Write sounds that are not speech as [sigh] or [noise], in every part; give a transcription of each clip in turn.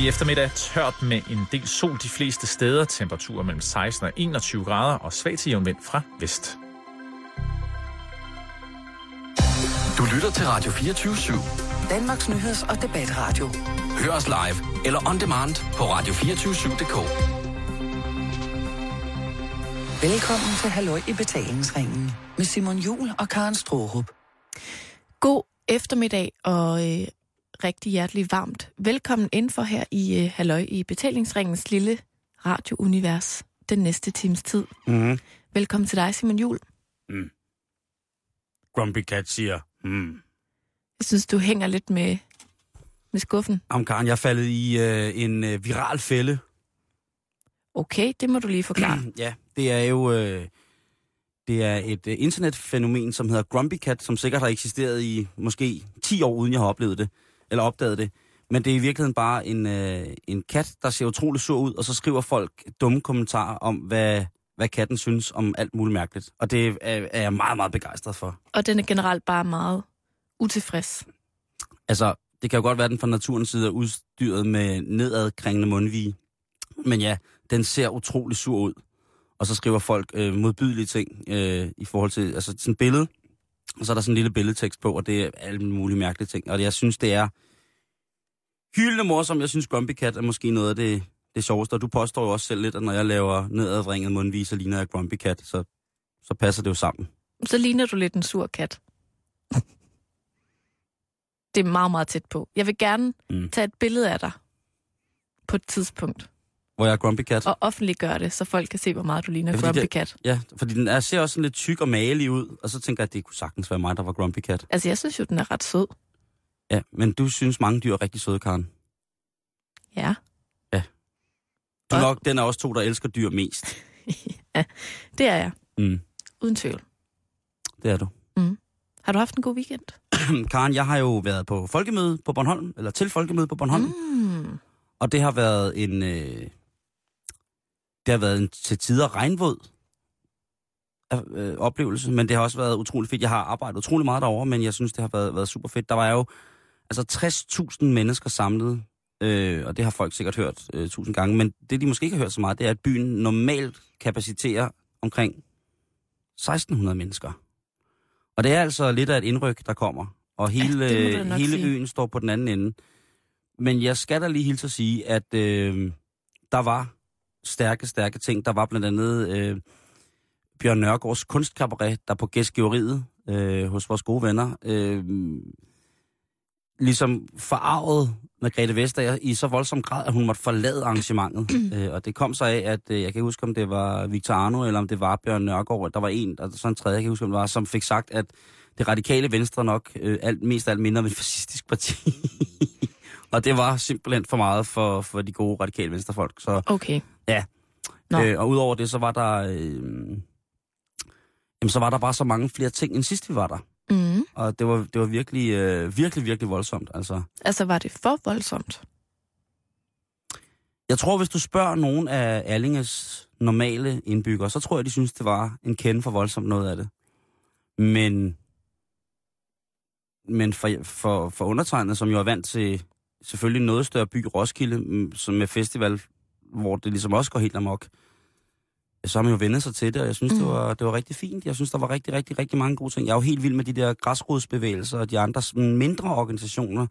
I eftermiddag tørt med en del sol de fleste steder. Temperaturer mellem 16 og 21 grader og svag til jævn vind fra vest. Du lytter til Radio 24 /7. Danmarks nyheds- og debatradio. Hør os live eller on demand på radio247.dk. Velkommen til Halløj i betalingsringen med Simon Jul og Karen Strohrup. God eftermiddag og øh, rigtig hjertelig varmt. Velkommen indenfor her i øh, Halløj i betalingsringens lille radiounivers den næste times tid. Mm. Velkommen til dig, Simon Jul. Grumpy Cat siger, mm. Jeg synes, du hænger lidt med, med skuffen. Om Karen, jeg er faldet i øh, en øh, viral fælde. Okay, det må du lige forklare. [clears throat] ja, det er jo øh, det er et øh, internetfænomen, som hedder Grumpy Cat, som sikkert har eksisteret i måske 10 år, uden jeg har oplevet det, eller opdaget det. Men det er i virkeligheden bare en, øh, en kat, der ser utrolig sur ud, og så skriver folk dumme kommentarer om, hvad, hvad katten synes om alt muligt mærkeligt. Og det er, er jeg meget, meget begejstret for. Og den er generelt bare meget utilfreds. Altså, det kan jo godt være, at den fra naturens side er udstyret med nedadkringende mundvige. Men ja, den ser utrolig sur ud. Og så skriver folk øh, modbydelige ting øh, i forhold til altså sådan et billede. Og så er der sådan en lille billedtekst på, og det er alle mulige mærkelige ting. Og jeg synes, det er hyldende morsomt. Jeg synes, Grumpy Cat er måske noget af det, det sjoveste. Og du påstår jo også selv lidt, at når jeg laver nedadvringet mundvige, så ligner jeg Grumpy Cat. Så, så passer det jo sammen. Så ligner du lidt en sur kat. Det er meget, meget tæt på. Jeg vil gerne Mm. tage et billede af dig på et tidspunkt, Hvor jeg er Grumpy Cat. og offentliggøre det, så folk kan se, hvor meget du ligner Ja, Grumpy det- Cat. Ja, fordi den er, ser også sådan lidt tyk og magelig ud, og så tænker jeg, at det kunne sagtens være mig, der var Grumpy Cat. Altså, jeg synes jo, den er ret sød. Ja, men du synes mange dyr er rigtig søde, Karen. Ja. Du er nok den af os to, der elsker dyr mest. [laughs] Det er jeg. Mm, Uden tvivl. det er du. Har du haft en god weekend? [clears throat] Karen, jeg har jo været på folkemøde på Bornholm, eller til folkemøde på Bornholm, mm. Mm. og det har været en... Øh, det har været en til tider regnvåd øh, oplevelse, men det har også været utrolig fedt. Jeg har arbejdet utrolig meget derovre, men jeg synes, det har været, været super fedt. Der var jo altså 60.000 mennesker samlet, øh, og det har folk sikkert hørt øh, tusind gange, men det, de måske ikke har hørt så meget, det er, at byen normalt kapaciterer omkring 1600 mennesker. Og det er altså lidt af et indryk, der kommer, og hele, ja, nok hele sige. øen står på den anden ende. Men jeg skal da lige hilse at sige, at øh, der var stærke, stærke ting. Der var blandt andet øh, Bjørn Nørgaards kunstkabaret, der på gæstgiveriet øh, hos vores gode venner, øh, ligesom forarvet Margrethe Vestager i så voldsom grad, at hun måtte forlade arrangementet. [clears throat] øh, og det kom så af, at øh, jeg kan ikke huske, om det var Victor Arno, eller om det var Bjørn Nørgaard. Der var en, og så en tredje, jeg kan ikke huske, om det var, som fik sagt, at det radikale venstre nok øh, alt, mest alt med et [laughs] fascistisk parti. [laughs] og det var simpelthen for meget for, for de gode radikale venstrefolk. Så Okay. Ja. Nå. Øh, og udover det, så var der... Øh, jamen, så var der bare så mange flere ting, end sidst vi var der. Mm. Og det var, det var virkelig, øh, virkelig, virkelig voldsomt. Altså, Altså, var det for voldsomt? jeg tror, hvis du spørger nogen af Allinges normale indbyggere, så tror jeg, de synes, det var en kende for voldsomt noget af det. Men, men for, for, for undertegnet, som jo er vant til selvfølgelig noget større by, Roskilde, som med festival, hvor det ligesom også går helt amok, så har man jo vendt sig til det, og jeg synes, mm. det, var, det var rigtig fint. Jeg synes, der var rigtig, rigtig, rigtig mange gode ting. Jeg er jo helt vild med de der græsrodsbevægelser og de andre mindre organisationer,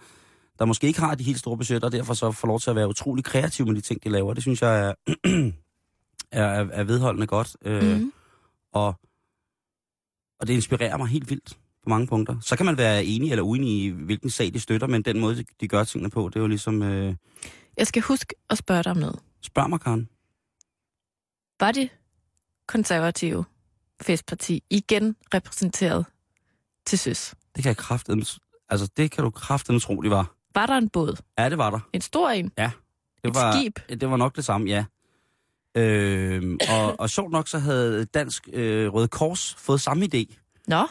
der måske ikke har de helt store budgetter, og derfor så får lov til at være utrolig kreative med de ting, de laver. Det synes jeg er, [clears throat] er, er, er vedholdende godt. Øh, Mm. og, og det inspirerer mig helt vildt på mange punkter. Så kan man være enig eller uenig i, hvilken sag de støtter, men den måde, de, de gør tingene på, det er jo ligesom... Øh, Jeg skal huske at spørge dig om noget. spørg mig, Karen. Var det konservative festparti igen repræsenteret til søs? Det kan jeg kraftedeme... Altså, det kan du kraftedeme tro, det var. Var der en båd? Ja, det var der. En stor en? Det Et var, skib? Det var nok det samme, ja. Øh, og, og sjovt nok, så havde Dansk øh, Røde Kors fået samme idé. Nå,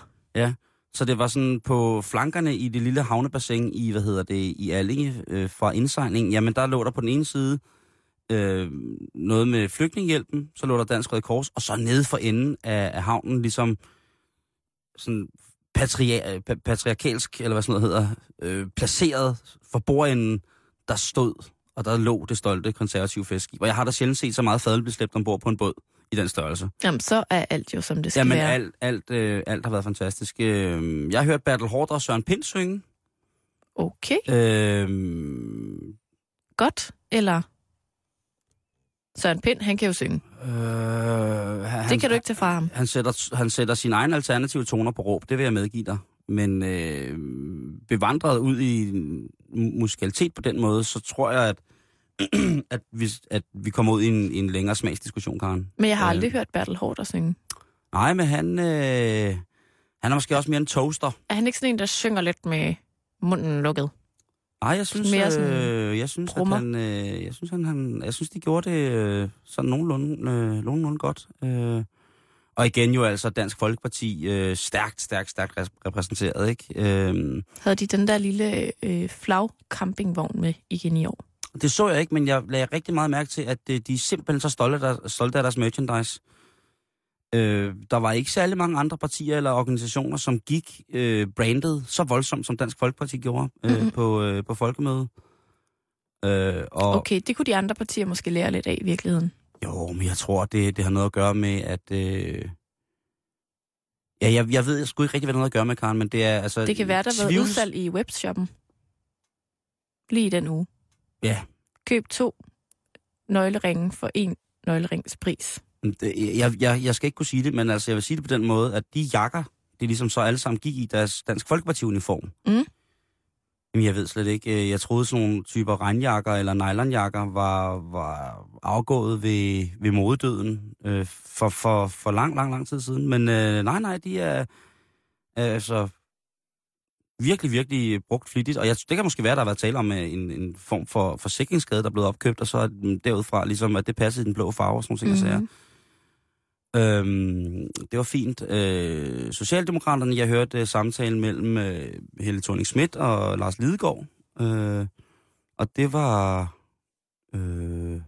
Så det var sådan på flankerne i det lille havnebassin i, hvad hedder det, i Allinge øh, fra indsejling. Jamen, der lå der på den ene side øh, noget med flygtninghjælpen, så lå der Dansk Røde Kors, og så nede for enden af, af havnen, ligesom sådan patria, pa- patriarkalsk, eller hvad sådan noget hedder, øh, placeret for bordenden, der stod og der lå det stolte konservative festskib. Og jeg har da sjældent set så meget fadel blive slæbt ombord på en båd i den størrelse. Jamen, så er alt jo, som det skal Jamen, være. alt, alt, øh, alt har været fantastisk. Øh, jeg har hørt Bertel Hård og Søren Pind synge. Okay, Øh, godt. Eller Søren Pind, han kan jo synge. øh, han, Det kan du ikke tage fra ham. Han sætter, han sætter sine egne alternative toner på råb, det vil jeg medgive dig. Men øh, bevandret ud i mu- musikalitet på den måde, så tror jeg, at, [clears throat] at, vi, at vi kommer ud i en, en længere smagsdiskussion, Karen. Men jeg har Øh. aldrig hørt Bertel Hård synge. Nej, men han, øh, han er måske også mere en toaster. Er han ikke sådan en, der synger lidt med munden lukket? Nej, jeg synes, Mere sådan øh, jeg synes, at brummer. han, øh, jeg synes, han, han, jeg synes, de gjorde det øh, sådan nogenlunde, øh, nogenlunde godt. Øh, og igen jo altså Dansk Folkeparti øh, stærkt, stærkt, stærkt repræsenteret, ikke? Øh, Havde de den der lille øh, flag-campingvogn med igen i år? det så jeg ikke, men jeg lagde rigtig meget mærke til, at øh, de er simpelthen så stolte af, deres, stolte af deres merchandise. Øh, der var ikke særlig mange andre partier eller organisationer, som gik øh, brandet så voldsomt, som Dansk Folkeparti gjorde øh, Mhm. på, øh, på folkemødet. Øh, og, Okay, det kunne de andre partier måske lære lidt af i virkeligheden. Jo, men jeg tror, det, det har noget at gøre med, at... Øh... Ja, jeg, jeg ved jeg sgu ikke rigtig, hvad det har noget at gøre med, Karen, men det er altså... Det kan være, der har været udsalg i webshoppen. Lige i den uge. Ja, Køb to nøgleringe for en nøglerings pris. Jeg, jeg, jeg skal ikke kunne sige det, men altså, jeg vil sige det på den måde, at de jakker, det ligesom så alle sammen gik i deres Dansk Folkeparti-uniform. Mm. Jamen, jeg ved slet ikke. øh, Jeg troede, sådan nogle typer regnjakker eller nylonjakker var, var afgået ved, ved moddøden øh, for, for, for lang, lang, lang tid siden. Men øh, nej, nej, de er, er altså virkelig, virkelig brugt flittigt. Og jeg, det kan måske være, der har været tale om øh, en, en form for forsikringsskade, der er blevet opkøbt, og så er derudfra, ligesom at det passede i den blå farve og sådan nogle ting, mm. Mhm. Øhm, det var fint. Øh, Socialdemokraterne, jeg hørte øh, samtalen mellem øh, Helle thorning Schmidt og Lars Lidegaard. Øh, og det var... Øh,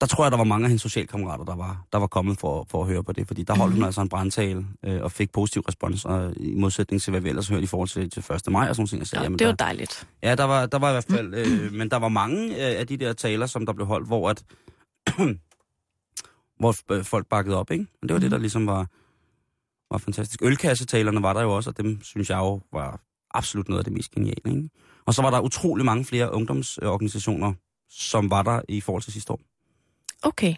der tror jeg, der var mange af hendes socialkammerater, der var, der var kommet for, for at høre på det. Fordi der holdt mm-hmm. hun altså en brandtale øh, og fik positiv respons, og i modsætning til, hvad vi ellers hørte i forhold til, til 1. maj og sådan nogle ting. Jeg sagde, Ja, jamen, det var der, dejligt. Ja, der var, der var i hvert fald, øh, men der var mange øh, af de der taler, som der blev holdt, hvor at, [clears throat] hvor øh, folk bakkede op, ikke? Og det var mm. det, der ligesom var, var fantastisk. Ølkassetalerne var der jo også, og dem synes jeg jo var absolut noget af det mest geniale, ikke? Og så var der utrolig mange flere ungdomsorganisationer, som var der i forhold til sidste år. Okay.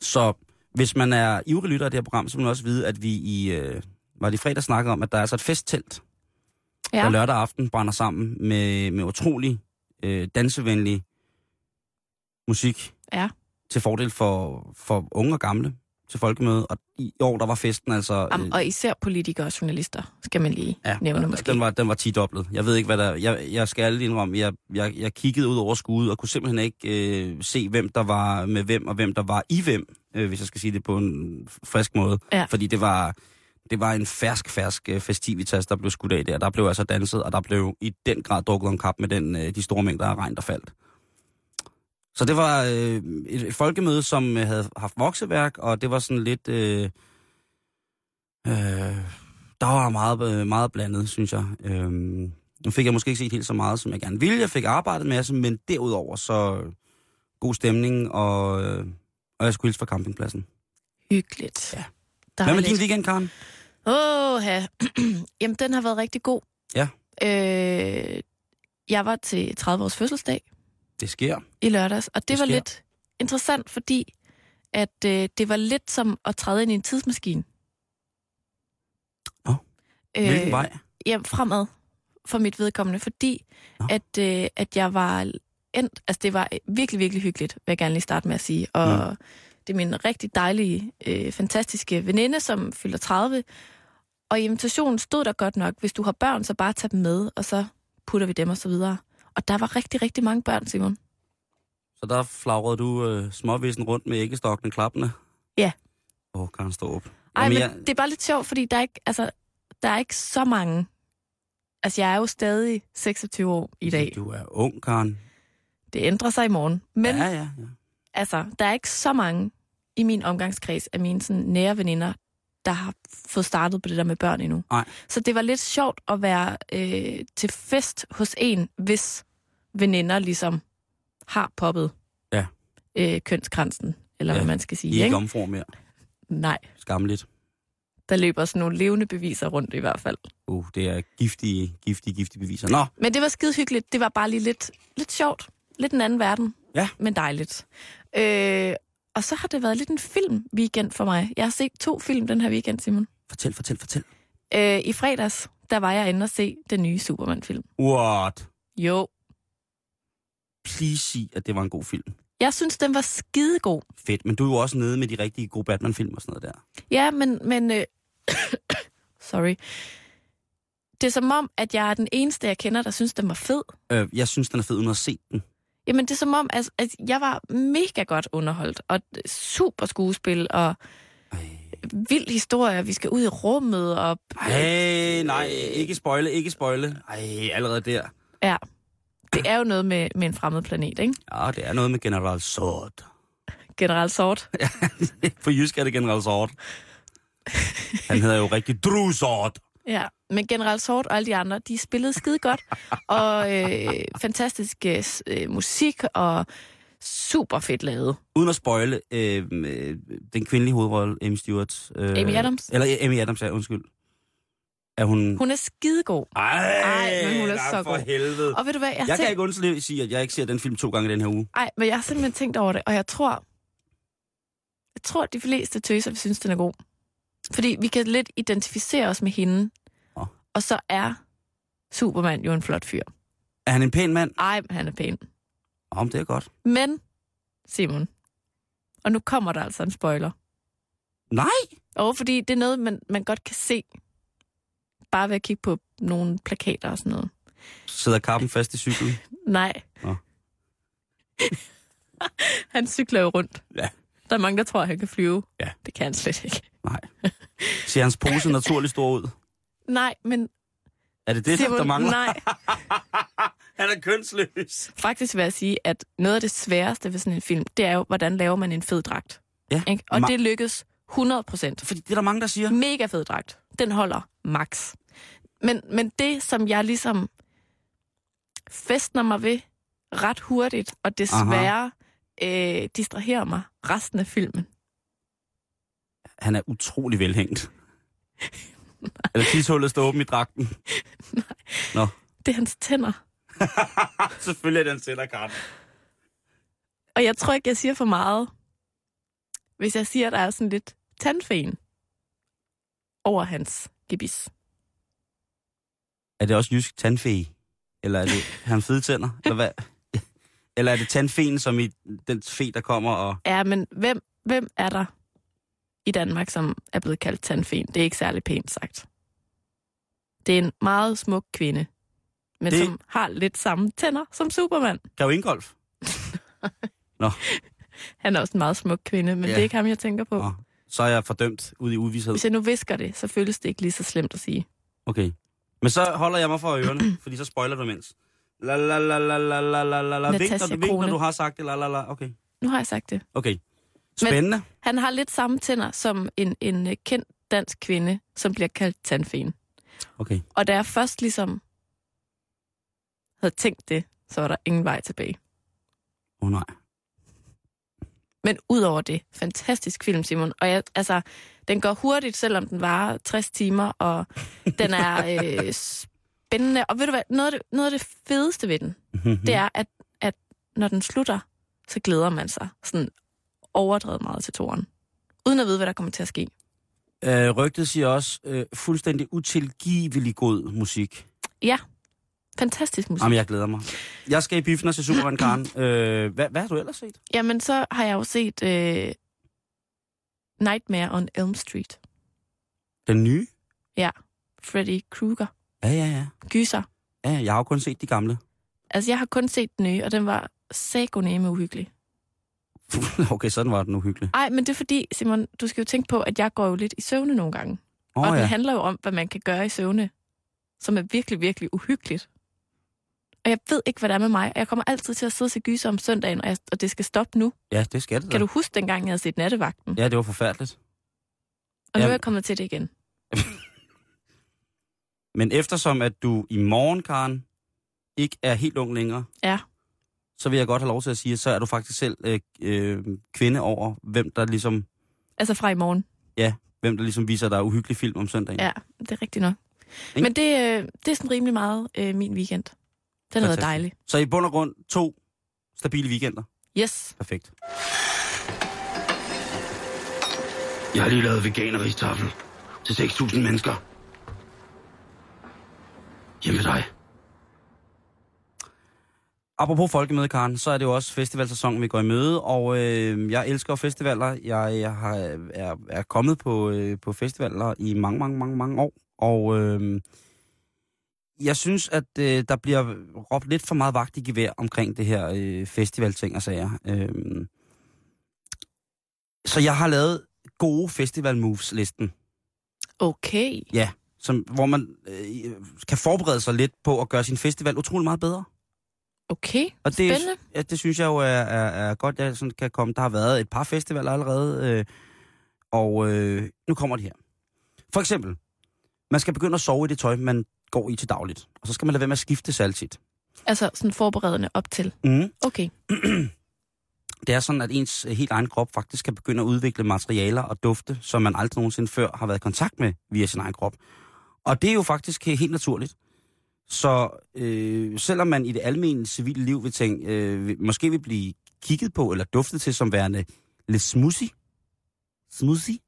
Så hvis man er ivrig lytter af det her program, så må man også vide, at vi i, øh, var det i fredag snakkede om, at der er altså et festtelt. Ja. der lørdag aften brænder sammen med, med utrolig øh, dansevenlig musik Ja. Til fordel for, for unge og gamle til folkemødet. Og i år, der var festen altså... Am, og især politikere og journalister, skal man lige ja, nævne måske. Den var, den var 10 dobblet. Jeg ved ikke, hvad der... Jeg, jeg skal alle indrømme, jeg, jeg, jeg kiggede ud over skuddet og kunne simpelthen ikke øh, se, hvem der var med hvem, og hvem der var i hvem, øh, hvis jeg skal sige det på en frisk måde. Ja. Fordi det var, det var en fersk, fersk øh, festivitas, der blev skudt af der. Der blev altså danset, og der blev i den grad drukket om kap med den, øh, de store mængder af regn, der faldt. Så det var øh, et, folkemøde, som øh, havde haft vokseværk, og det var sådan lidt... Øh, øh, der var meget, øh, meget blandet, synes jeg. Øh, nu fik jeg måske ikke set helt så meget, som jeg gerne ville. Jeg fik arbejdet med men derudover så god stemning, og, øh, og jeg skulle hilse fra campingpladsen. Hyggeligt. Ja. Hvad med din weekend, Karen? Åh, ja. [clears throat] Jamen, den har været rigtig god. Ja. Øh, jeg var til 30 års fødselsdag Det sker. i lørdags, og det, Det var sker. lidt interessant, fordi at øh, det var lidt som at træde ind i en tidsmaskine. Nå. Hvilken vej? Jamen, fremad for mit vedkommende, fordi Nå. at, øh, at jeg var endt, altså det var virkelig, virkelig hyggeligt, vil jeg gerne lige starte med at sige, og Mm. det er min rigtig dejlige, øh, fantastiske veninde, som fylder 30, og i invitationen stod der godt nok, hvis du har børn, så bare tag dem med, og så putter vi dem og så videre. Og der var rigtig, rigtig mange børn, Simon. Så der flagrede du øh, småvisen rundt med æggestokkene klappende? Ja. Åh, oh, Karen Storup. Ej, Jamen, men jeg- det er bare lidt sjovt, fordi der er ikke, altså, der er ikke så mange. Altså, jeg er jo stadig 26 år i dag. Du er ung, Karen. Det ændrer sig i morgen. Men Ja, ja, ja. altså, der er ikke så mange i min omgangskreds af mine sådan, nære veninder, der har fået startet på det der med børn endnu. Nej. Så det var lidt sjovt at være øh, til fest hos en, hvis veninder ligesom har poppet Ja. øh, kønskransen, eller Ja, hvad man skal sige. I ikke Ikke? omfor mere. Nej, Skamligt. der løber sådan nogle levende beviser rundt i hvert fald. Uh, det er giftige, giftige, giftige beviser. Nå, Men det var skide hyggeligt. Det var bare lige lidt, lidt sjovt. Lidt en anden verden. Ja. Men dejligt. Øh, og så har det været lidt en film-weekend for mig. Jeg har set to film den her weekend, Simon. fortæl, fortæl, fortæl. Øh, I fredags, der var jeg inde og se den nye Superman-film. What? Jo. Please sig, at det var en god film. Jeg synes, den var skidegod. Fedt, men du er jo også nede med de rigtige gode Batman-film og sådan noget der. Ja, men... men øh, [coughs] sorry. Det er som om, at jeg er den eneste, jeg kender, der synes, den var fed. Øh, jeg synes, den er fed uden at se den. Jamen, det er som om, at, at jeg var mega godt underholdt, og super skuespil, og Ej. vild historie, vi skal ud i rummet, og Hey, nej, ikke spoile, ikke spoile. Ej, allerede der. ja, det er jo noget med, med en fremmed planet, ikke? Ja, det er noget med General Sort. General Sort. [laughs] På jysk er det General Sort. Han hedder jo rigtig Drew Sort. Ja, men General Sort og alle de andre, de spillede skide godt, og øh, fantastisk øh, musik, og super fedt lavet. Uden at spoile, øh, øh, den kvindelige hovedrolle, Amy Stewart. Øh, Amy Adams. Eller øh, Amy Adams, ja, undskyld. Er hun... Hun er skidegod. Ej, Ej, men hun er nej, så for god. helvede. Og ved du hvad, jeg, Jeg jeg kan tænkt, ikke undslå at sige, at jeg ikke ser den film to gange i den her uge. ej, men jeg har simpelthen tænkt over det, og jeg tror, jeg tror, at de fleste tøser vil synes, den er god. Fordi vi kan lidt identificere os med hende, Åh. og så er Superman jo en flot fyr. Er han en pæn mand? Ej, men han er pæn. Om det er godt. Men, Simon, og nu kommer der altså en spoiler. Nej! Og fordi det er noget, man, man godt kan se, bare ved at kigge på nogle plakater og sådan noget. Sidder kappen fast i cyklen. [laughs] Nej. Nå. [laughs] han cykler jo rundt. Ja. Der er mange, der tror, at han kan flyve. Ja. Det kan han slet ikke. Nej. [laughs] Ser hans pose naturligt stor ud? Nej, men Er det det, Simon, der mangler? nej. Han er kønsløs. Faktisk vil jeg sige, at noget af det sværeste ved sådan en film, det er jo, hvordan laver man en fed dragt. Ja. Ikke? Og Ma- det lykkes 100 procent. Fordi det er der mange, der siger. Mega fed dragt. Den holder max. Men, men det, som jeg ligesom festner mig ved ret hurtigt, og desværre øh, distraherer mig resten af filmen, Han er utrolig velhængt. [laughs] Eller tidshullet står åben i dragten. [laughs] Nå, det er hans tænder. [laughs] selvfølgelig er den sælgerkart. Og jeg tror ikke, jeg siger for meget, hvis jeg siger, at der er sådan lidt tandfen over hans gebis. Er det også jysk tandfæ? Eller er det han fede tænder? Eller hvad? [laughs] Eller er det tandfen, som i den fe, der kommer og... Ja, men hvem, hvem er der i Danmark, som er blevet kaldt tandfen? Det er ikke særlig pænt sagt. Det er en meget smuk kvinde, men Det- som har lidt samme tænder som Superman. Greve Ingolf? [laughs] Han er også en meget smuk kvinde, men ja. det er ikke ham, jeg tænker på. Nå, så er jeg fordømt ud i uvidshed. Hvis jeg nu visker det, så føles det ikke lige så slemt at sige. Okay. Men så holder jeg mig for ørerne, [clears throat] fordi så spoiler du imens. La la la la la la la la la. Vink, når, vink, når du har sagt det. La la la. Okay. Nu har jeg sagt det. Okay. Spændende. Han har lidt samme tænder som en, en øh, kendt dansk kvinde, som bliver kaldt tandfen. Okay. Og da jeg først ligesom havde tænkt det, så var der ingen vej tilbage. Åh oh, nej. Men udover det, fantastisk film, Simon. Og jeg, altså, den går hurtigt, selvom den varer 60 timer, og den er [laughs] øh, spændende. Og ved du hvad, noget af det, noget af det fedeste ved den, det er, at, at når den slutter, så glæder man sig sådan overdrevet meget til toren. Uden at vide, hvad der kommer til at ske. Øh, rygtet siger også øh, fuldstændig utilgivelig god musik. Ja, fantastisk musik. Jamen, jeg glæder mig. Jeg skal i biffen og se Superman Karen. [clears throat] Øh, hvad, hvad har du ellers set? Jamen, så har jeg jo set øh, Nightmare on Elm Street. Den nye? Freddy Krueger. Ja, ja, ja. Gyser. ja jeg har jo kun set de gamle. Altså, jeg har kun set den nye, og den var sagoneme uhyggelig. [laughs] okay, sådan var den uhyggelig. Ej, men det er fordi, Simon, du skal jo tænke på, at jeg går jo lidt i søvne nogle gange. Åh og oh, den ja. handler jo om, hvad man kan gøre i søvne, som er virkelig, virkelig uhyggeligt. Og jeg ved ikke, hvad det er med mig. Og jeg kommer altid til at sidde og se gyser om søndagen, og, jeg, og det skal stoppe nu. Ja, det skal det da. Kan du huske, dengang jeg havde set Nattevagten? Ja, det var forfærdeligt. Og nu Ja. er jeg kommet til det igen. [laughs] Men eftersom at du i morgen, Karen, ikke er helt ung længere, Ja. så vil jeg godt have lov til at sige, at så er du faktisk selv øh, øh, kvinde over, hvem der ligesom, Altså fra i morgen. hvem der ligesom viser dig uhyggelig film om søndagen. Ja, det er rigtigt nok. Ikke? Men det, øh, det er sådan rimelig meget øh, min weekend. Den har været dejlig. Så i bund og grund to stabile weekender. Yes. Perfekt. Jeg har lige lavet veganer til 6.000 mennesker. Hjemme ved dig. Apropos folkemøde, Karen, så er det jo også festivalsæson, vi går i møde, og øh, jeg elsker festivaler. Jeg, jeg har, er, er kommet på, øh, på festivaler i mange, mange, mange, mange år, og øh, jeg synes, at øh, der bliver råbt lidt for meget vagt i gevær omkring det her øh, festivalting og sager. Øh, så jeg har lavet gode festival moves-listen. Okay. Ja, som, hvor man øh, kan forberede sig lidt på at gøre sin festival utrolig meget bedre. Okay. Og det, Spændende. Ja, det synes jeg jo er, er, er godt, jeg sådan kan komme. Der har været et par festivaler allerede, øh, og øh, nu kommer det her. For eksempel, man skal begynde at sove i det tøj, man går i til dagligt. Og så skal man lade være med at skifte altid. Altså sådan forberedende op til. Mm. Okay. [clears throat] Det er sådan, at ens øh, helt egen krop faktisk kan begynde at udvikle materialer og dufte, som man aldrig nogensinde før har været i kontakt med via sin egen krop. Og det er jo faktisk helt naturligt. Så øh, selvom man i det almindelige civile liv vil tænke, øh, måske vil blive kigget på eller duftet til som værende lidt smoothie, smoothie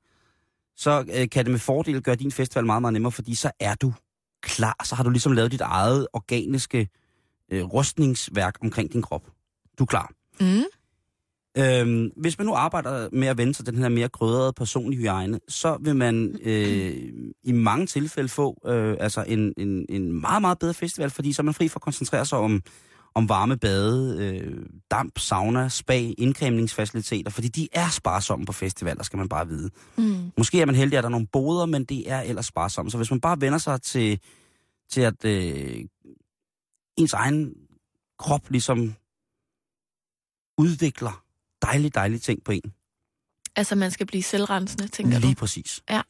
så øh, kan det med fordel gøre din festival meget, meget nemmere, fordi så er du klar. Så har du ligesom lavet dit eget organiske øh, rustningsværk omkring din krop. Du er klar. Mm. Øhm, hvis man nu arbejder med at vende sig den her mere krydrede personlige hygiejne, så vil man øh, i mange tilfælde få øh, altså en, en, en meget, meget bedre festival, fordi så er man fri for at koncentrere sig om, om varme bade, øh, damp, sauna, spa, indkræmningsfaciliteter, fordi de er sparsomme på festivaler, skal man bare vide. Mm. Måske er man heldig, at der er nogle boder, men det er ellers sparsomt. Så hvis man bare vender sig til, til at øh, ens egen krop ligesom udvikler dejlige, dejlige ting på en. Altså man skal blive selvrensende, tænker Lige du? præcis. Ja.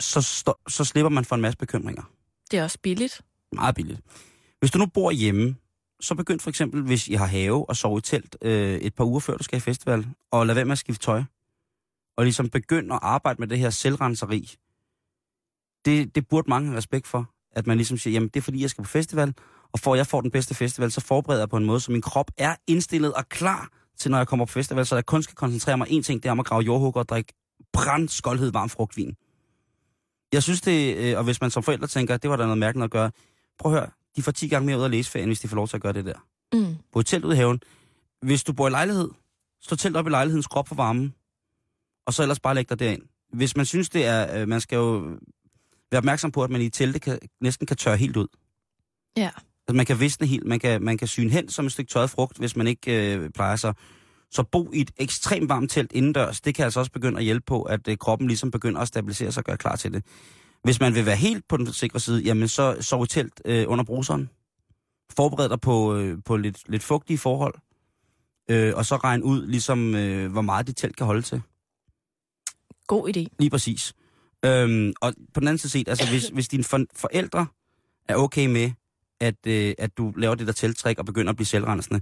Så, stå, så slipper man for en masse bekymringer. Det er også billigt. Meget billigt. Hvis du nu bor hjemme, så begynd for eksempel, hvis I har have og sove i telt øh, et par uger før du skal i festival, og lad være med at skifte tøj. Og ligesom begynd at arbejde med det her selvrenseri. Det, det burde mange have respekt for. At man ligesom siger, jamen det er fordi, jeg skal på festival, og for at jeg får den bedste festival, så forbereder jeg på en måde, så min krop er indstillet og klar til, når jeg kommer på festival, så jeg kun skal koncentrere mig en ting, det er om at grave jordhugger og drikke brandskoldhed varm frugtvin. Jeg synes det, øh, og hvis man som forældre tænker, det var der noget mærkeligt at gøre, prøv at høre, de får 10 gange mere ud af læseferien, hvis de får lov til at gøre det der. Mm. På et telt ude i haven. Hvis du bor i lejlighed, så telt op i lejlighedens krop for varmen, og så ellers bare læg dig derind. Hvis man synes, det er, øh, man skal jo være opmærksom på, at man i et telte kan, næsten kan tørre helt ud. Ja. Altså, man kan visne helt, man kan, man kan syne hen som et stykke tørret frugt, hvis man ikke øh, plejer sig. Så bo i et ekstremt varmt telt indendørs, det kan altså også begynde at hjælpe på, at øh, kroppen ligesom begynder at stabilisere sig og gøre klar til det. Hvis man vil være helt på den sikre side, jamen så sov i telt øh, under bruseren. Forbered dig på, øh, på lidt, lidt fugtige forhold. Øh, og så regn ud, ligesom, øh, hvor meget dit telt kan holde til. God idé. Lige præcis. Øhm, og på den anden side set, altså hvis, hvis dine for, forældre er okay med, at, øh, at du laver det der telttræk og begynder at blive selvrensende,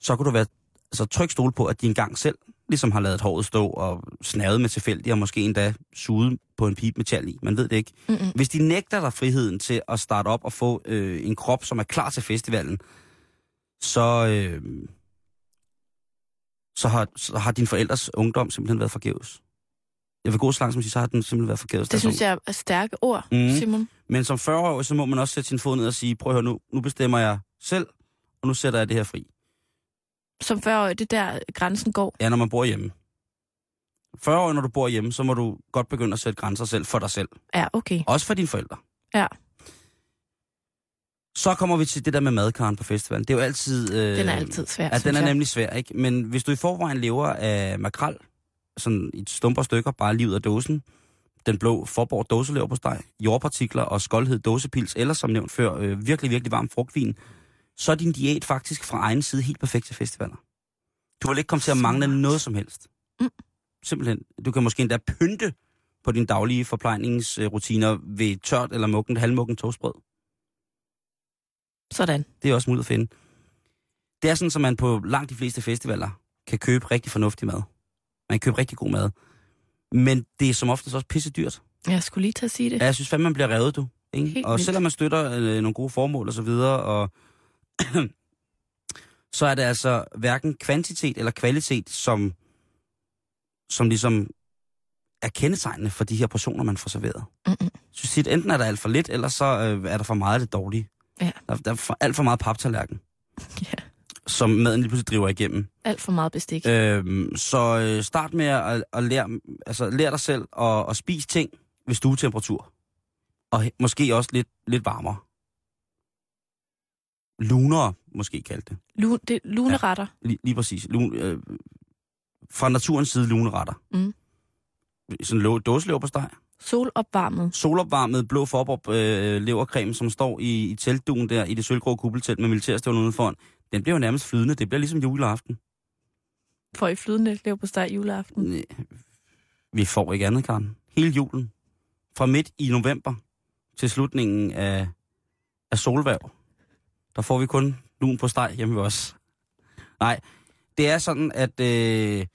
så kunne du være altså, tryg stole på, at de engang selv ligesom har lavet håret stå og snavet med tilfældigt, og måske endda suget på en pipe med tjal i. Man ved det ikke. Mm-mm. Hvis de nægter dig friheden til at starte op og få øh, en krop, som er klar til festivalen, så, øh, så, har, så har din forældres ungdom simpelthen været forgæves. Jeg vil gå så langt som at sige, så har den simpelthen været forgæves. Det synes jeg er stærke ord, mm. Simon. Men som 40 så må man også sætte sin fod ned og sige, prøv at høre nu, nu bestemmer jeg selv, og nu sætter jeg det her fri. Som før det er der grænsen går. Ja, når man bor hjemme. 40 år, når du bor hjemme, så må du godt begynde at sætte grænser selv for dig selv. Ja, okay. Også for dine forældre. Ja. Så kommer vi til det der med madkaren på festivalen. Det er jo altid... Øh, Den er altid svær, Ja, den er jeg. nemlig svær, ikke? Men hvis du i forvejen lever af makrel, sådan i stumper stykker, bare lige ud af dåsen, den blå forborg dåselever på steg, jordpartikler og skoldhed dåsepils, eller som nævnt før, øh, virkelig, virkelig varm frugtvin, så er din diæt faktisk fra egen side helt perfekt til festivaler. Du vil ikke komme til at mangle noget som helst. Mm. Simpelthen. Du kan måske endda pynte på dine daglige forplejningsrutiner ved tørt eller mukken, halvmukken toastbrød. Sådan. Det er også muligt at finde. Det er sådan, at man på langt de fleste festivaler kan købe rigtig fornuftig mad. Man kan købe rigtig god mad. Men det er som oftest også pisse dyrt. Jeg skulle lige til at sige det. Ja, jeg synes fandme, man bliver revet, du. Ikke? Helt og vildt. selvom man støtter øh, nogle gode formål og så videre, og [clears throat] så er det altså hverken kvantitet eller kvalitet, som, som ligesom er kendetegnende for de her portioner, man får serveret. Mm-mm. Synes tit, enten er der alt for lidt, eller så øh, er der for meget af det dårlige. Ja. Der, der er for, alt for meget paptallerken, [laughs] Ja. som maden lige pludselig driver igennem. Alt for meget bestik. Øhm, så øh, start med at, at lære, altså, lære dig selv at, at spise ting ved stuetemperatur. Og måske også lidt, lidt varmere. Lunere, måske kaldt det. Lu, det luneretter. Lige, lige præcis. Lun, øh, fra naturens side luneretter. Mm. Sådan lå, dåselever på steg. Solopvarmet. Solopvarmet blå forborg øh, levercreme, som står i, i teltduen der i det sølvgrå kuppeltelt med militærstøvlen udenfor. Den bliver jo nærmest flydende. Det bliver ligesom juleaften. For i flydende lever på steg juleaften. Næh, Vi får ikke andet, Karen. Hele julen. Fra midt i november til slutningen af, af solværv. Der får vi kun lun på steg hjemme ved os. Nej, det er sådan, at øh,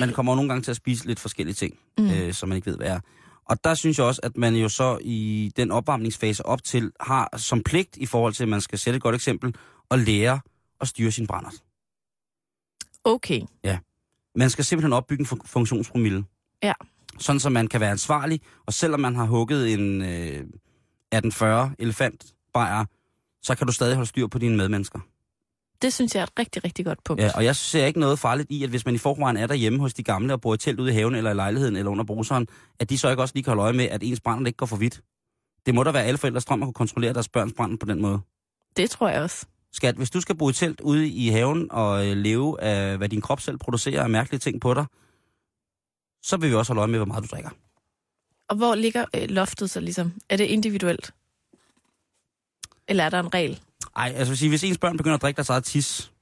man kommer nogle gange til at spise lidt forskellige ting, Mm. øh, som man ikke ved, hvad er. Og der synes jeg også, at man jo så i den opvarmningsfase op til, har som pligt i forhold til, at man skal sætte et godt eksempel, at lære at styre sin brændert. Okay. Man skal simpelthen opbygge en fun- funktionspromille. Ja. Sådan, så man kan være ansvarlig, og selvom man har hugget en øh, 1840 elefant bajer, så kan du stadig holde styr på dine medmennesker. Det synes jeg er et rigtig, rigtig godt punkt. Ja, og jeg ser ikke noget farligt i, at hvis man i forvejen er derhjemme hos de gamle og bor i telt ude i haven eller i lejligheden eller under bruseren, at de så ikke også lige kan holde øje med, at ens brænder ikke går for vidt. Det må da være alle forældres drøm at kunne kontrollere deres børns brand på den måde. Det tror jeg også. Skat, hvis du skal bo i telt ude i haven og øh, leve af, hvad din krop selv producerer af mærkelige ting på dig, så vil vi også holde øje med, hvor meget du drikker. Og hvor ligger øh, loftet så ligesom? Er det individuelt? Eller er der en regel? Ej, altså sige, hvis ens børn begynder at drikke deres eget tis,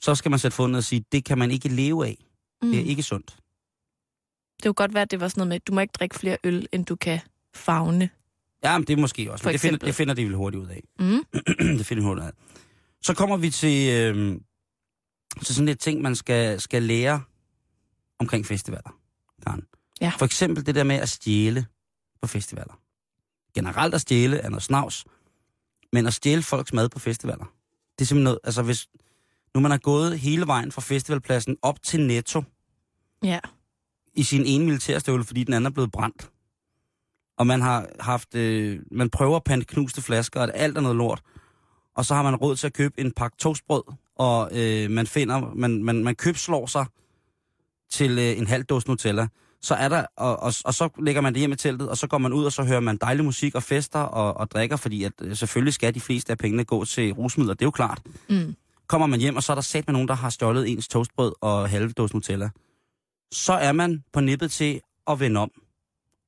så skal man sætte foden ned og sige, det kan man ikke leve af. Mm. Det er ikke sundt. Det kunne godt være, at det var sådan noget med, du må ikke drikke flere øl, end du kan fagne. Ja, men det er måske også. For Men det, finder, det finder de vel hurtigt ud af. Mm. [clears throat] det finder de hurtigt ud af. Så kommer vi til, øh, til sådan et ting, man skal, skal lære omkring festivaler. Karen. Ja. For eksempel det der med at stjæle på festivaler. Generelt at stjæle er noget snavs, men at stjæle folks mad på festivaler, det er simpelthen noget, altså hvis nu man har gået hele vejen fra festivalpladsen op til Netto. Ja. i sin ene militærstøvle, fordi den anden er blevet brændt, og man har haft, øh, man prøver at pante knuste flasker, og alt er noget lort, og så har man råd til at købe en pakke toastbrød, og øh, man finder, man, man, man købslår sig til øh, en halv dåse Nutella, så er der, og, og, og så lægger man det hjem i teltet, og så går man ud, og så hører man dejlig musik og fester og, og drikker, fordi at, øh, selvfølgelig skal de fleste af pengene gå til rusmidler, det er jo klart. Mm. Kommer man hjem, og så er der sat med nogen, der har stjålet ens toastbrød og halve dåse Nutella. Så er man på nippet til at vende om,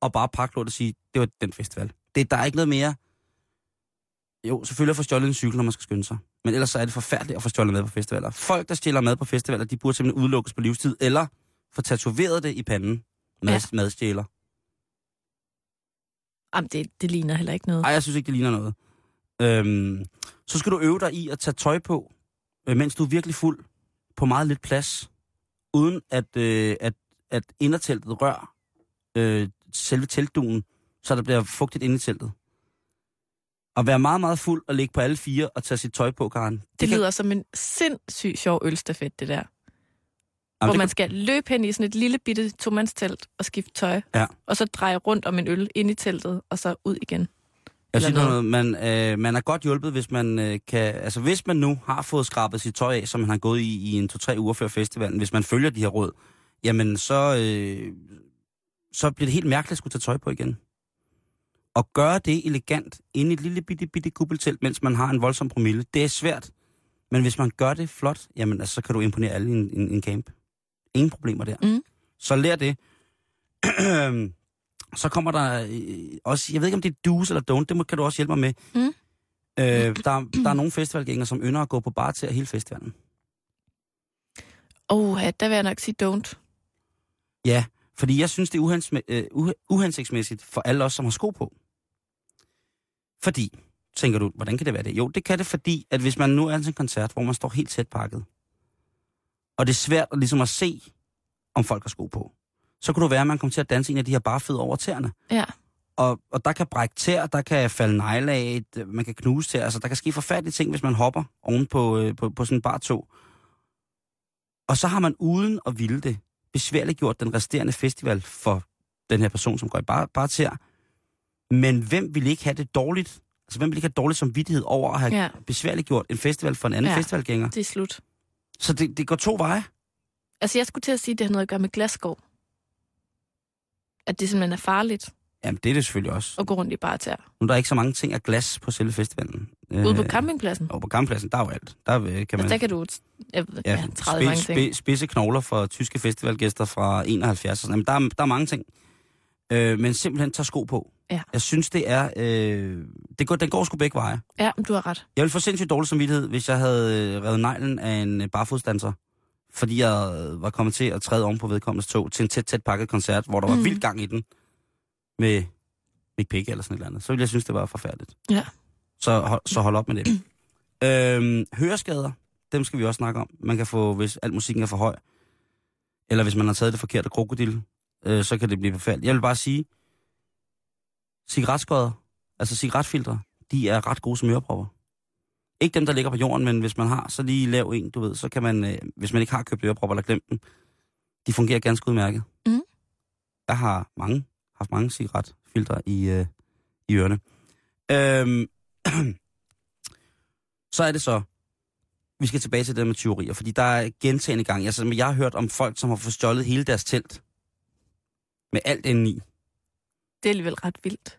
og bare pakke lort og sige, det var den festival. Det, der er ikke noget mere... Jo, selvfølgelig at få stjålet en cykel, når man skal skynde sig. Men ellers så er det forfærdeligt at få stjålet mad på festivaler. Folk, der stjæler mad på festivaler, de burde simpelthen udelukkes på livstid, eller få tatoveret det i panden. Mad, Ja. Madstjæler. Jamen, det, det ligner heller ikke noget. Ej, jeg synes ikke, det ligner noget. Øhm, så skal du øve dig i at tage tøj på, øh, mens du er virkelig fuld, på meget lidt plads, uden at, øh, at, at inderteltet rør øh, selve teltduen, så der bliver fugtigt inde i teltet. Og være meget, meget fuld og ligge på alle fire og tage sit tøj på, Karen. Det, det lyder som en sindssygt sjov ølstafet, det der. Jamen, hvor man skal løbe hen i sådan et lille bitte tomandstelt og skifte tøj. Ja. Og så dreje rundt om en øl ind i teltet, og så ud igen. Jeg siger noget. Man, øh, man er godt hjulpet, hvis man øh, kan... Altså, hvis man nu har fået skrabet sit tøj af, som man har gået i i en to-tre uger før festivalen, hvis man følger de her råd, jamen så, øh, så bliver det helt mærkeligt at skulle tage tøj på igen. Og gøre det elegant inde i et lille bitte, bitte kuppeltelt, mens man har en voldsom promille, det er svært. Men hvis man gør det flot, jamen altså, så kan du imponere alle i en, en, en camp. Ingen problemer der. Mm. Så lær det. [clears throat] så kommer der øh, også, jeg ved ikke om det er do's eller don't, det må, kan du også hjælpe mig med. Mm. Øh, der, der er nogle festivalgængere, som ynder at gå på bar til hele festivalen. Åh, oh, der vil jeg nok sige don't. Ja, Fordi jeg synes, det er øh, uhe- uhensigtsmæssigt for alle os, som har sko på. Fordi, tænker du, hvordan kan det være det? Jo, det kan det, fordi at hvis man nu er til en koncert, hvor man står helt tæt pakket, og det er svært at, ligesom at se, om folk har sko på, så kunne det være, at man kommer til at danse en af de her bare fødder over tæerne. Ja. Og, og der kan brække tær, der kan falde negle af, d- man kan knuse tær, altså der kan ske forfærdelige ting, hvis man hopper oven på, øh, på, på sådan en bar tog. Og så har man uden at ville det, besværligt gjort den resterende festival for den her person, som går i bare, bare tær. Men hvem vil ikke have det dårligt? Altså hvem vil ikke have dårligt som vidtighed over at have Ja. besværligt gjort en festival for en anden ja. festivalgænger? Det er slut. Så det, det går to veje. Altså, jeg skulle til at sige, at det har noget at gøre med glasskov. At det simpelthen er farligt Jamen det er det selvfølgelig også. at gå rundt i bare tær. Nu er der ikke så mange ting af glas på selve festivalen. Ude på campingpladsen. Og på gamlepladsen, der er jo alt. Der øh, kan Altså, man... der kan du jeg ja, Ja, 30 mange ting. spi, spidse knogler for tyske festivalgæster fra 71. og sådan. Jamen, der, er, der er mange ting. Øh, men simpelthen tage sko på. Ja. Jeg synes, det er... Øh, det går, den går sgu begge veje. Ja, men du har ret. Jeg ville få sindssygt dårlig samvittighed, hvis jeg havde øh, revet neglen af en øh, barfodsdanser. Fordi jeg øh, var kommet til at træde om på vedkommendes tog til en tæt, tæt pakket koncert, hvor der var mm. vild gang i den. Med Mick Pick eller sådan et eller andet. Så ville jeg synes, det var forfærdeligt. Ja. Så, hold, så hold op med det. [clears throat] øhm, høreskader, dem skal vi også snakke om. Man kan få, hvis al musikken er for høj, eller hvis man har taget det forkerte krokodil, øh, så kan det blive forfærdeligt. Jeg vil bare sige, cigaretskåder, altså cigaretfiltre, de er ret gode som ørepropper. Ikke dem, der ligger på jorden, men hvis man har, så lige lav en, du ved, så kan man, øh, hvis man ikke har købt ørepropper eller glemt dem, de fungerer ganske udmærket. Mhm. Jeg har mange, haft mange cigaretfiltre i, øh, i ørerne. Øhm, [clears throat] så er det så, vi skal tilbage til det med tyverier, fordi der er gentagende gang. Altså, jeg har hørt om folk, som har fået stjålet hele deres telt. Med alt indeni. Det er alligevel ret vildt.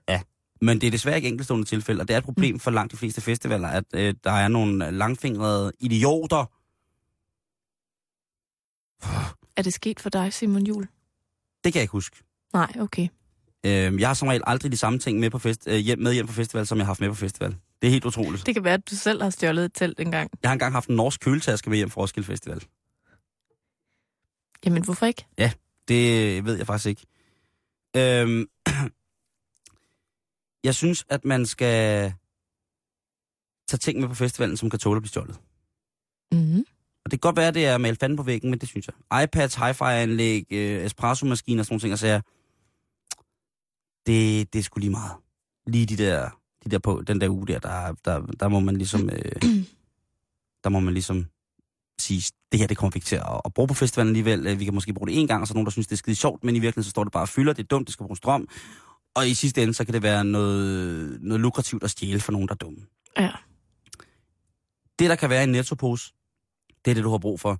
Men det er desværre ikke enkeltstående tilfælde, og det er et problem for langt de fleste festivaler, at øh, der er nogle langfingrede idioter. Er det sket for dig, Simon Jul? Det kan jeg ikke huske. Nej, okay. Øh, jeg har som regel aldrig de samme ting med, på fest, øh, hjem, med hjem på festival, som jeg har haft med på festival. Det er helt utroligt. Det kan være, at du selv har stjålet et telt engang. Jeg har engang haft en norsk køletaske med hjem fra Roskilde Festival. Jamen, hvorfor ikke? Det ved jeg faktisk ikke. Øhm, [clears throat] jeg synes, at man skal tage ting med på festivalen, som kan tåle at blive stjålet. Mm-hmm. Og det kan godt være, at det er malet fanden på væggen, men det synes jeg. iPads, hi-fi-anlæg, øh, espresso-maskiner og sådan nogle ting, og så jeg, det, det er sgu lige meget. Lige de der, de der på, den der uge der, der, der, der må man ligesom, øh, [clears throat] der må man ligesom sige, det her, det kommer vi ikke til at, at bruge på festivalen alligevel. Øh, Vi kan måske bruge det en gang, og så er nogen, der synes, det er skide sjovt, men i virkeligheden så står det bare og fylder, det er dumt, det skal bruge strøm. Og i sidste ende, så kan det være noget, noget lukrativt at stjæle for nogen, der er dumme. Ja. Det, der kan være i en nettopose, det er det, du har brug for,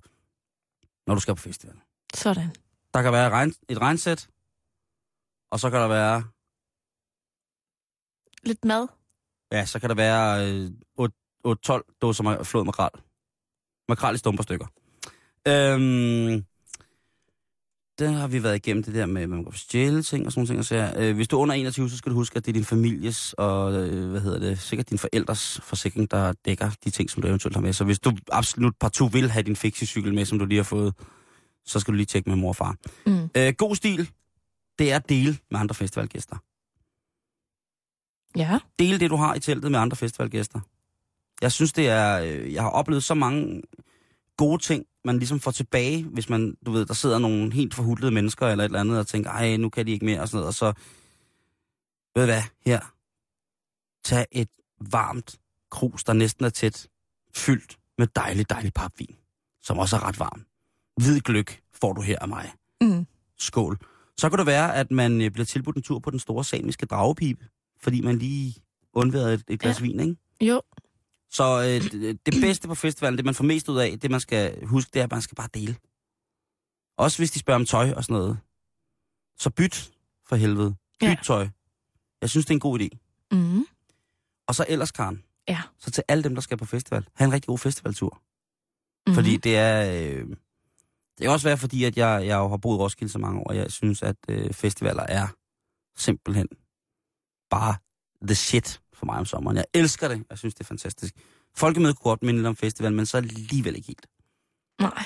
når du skal på festival. Sådan. Der kan være et, regn, et regnsæt, og så kan der være, Lidt mad. ja, så kan der være øh, 8-12 dåser ma- flået makrel. Makrel i stumperstykker. Øhm, der har vi været igennem det der med, at man kan stjæle ting og sådan ting. Og så, øh, hvis du er under 21, så skal du huske, at det er din families og, øh, hvad hedder det, sikkert din forældres forsikring, der dækker de ting, som du eventuelt har med. Så hvis du absolut partout vil have din fixie-cykel med, som du lige har fået, så skal du lige tjekke med mor og far. Mm. Øh, god stil, det er at dele med andre festivalgæster. Ja. Dele det, du har i teltet med andre festivalgæster. Jeg synes, det er... Øh, jeg har oplevet så mange gode ting, man ligesom får tilbage, hvis man, du ved, der sidder nogle helt forhudlede mennesker eller et eller andet, og tænker, ej, nu kan de ikke mere, og sådan noget, og så, ved du hvad, her, tag et varmt krus, der næsten er tæt, fyldt med dejlig, dejlig papvin, som også er ret varm. Hvid gløk får du her af mig. Mm. Skål. Så kan det være, at man øh, bliver tilbudt en tur på den store samiske dragepipe, fordi man lige undværede et, et glas ja. Ja. vin, ikke? Jo. Så øh, det, bedste på festivalen, det man får mest ud af, det man skal huske, det er, at man skal bare dele. Også hvis de spørger om tøj og sådan noget. Så byt for helvede. Byt Ja. tøj. Jeg synes, det er en god idé. Mm. Og så ellers, Karen, Ja. så til alle dem, der skal på festival, have en rigtig god festivaltur. Mm-hmm. Fordi det er... Øh, det kan også være, fordi at jeg, jeg jo har boet i Roskilde så mange år, og jeg synes, at øh, festivaler er simpelthen bare the shit for mig om sommeren. Jeg elsker det. Jeg synes, det er fantastisk. Folkemødet kunne godt minde om festival, men så alligevel ikke helt. Nej.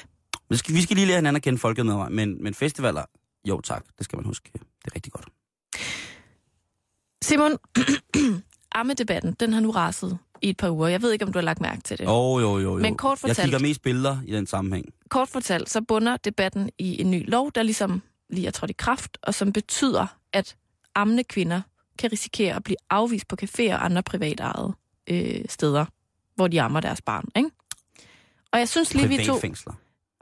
Vi skal, vi skal lige lære hinanden at kende folkemøder, men, men festivaler, Jo tak, det skal man huske. Det er rigtig godt. Simon, [clears throat] ammedebatten, den har nu raset i et par uger. Jeg ved ikke, om du har lagt mærke til det. Jo, jo, jo, jo. Men kort Jeg fortalt- kigger mest billeder i den sammenhæng. Kort fortalt, så bunder debatten i en ny lov, der ligesom lige er trådt i kraft, og som betyder, at ammende kvinder kan risikere at blive afvist på caféer og andre privatejede øh, steder, hvor de ammer deres barn. Ikke? Og jeg synes lige, vi to,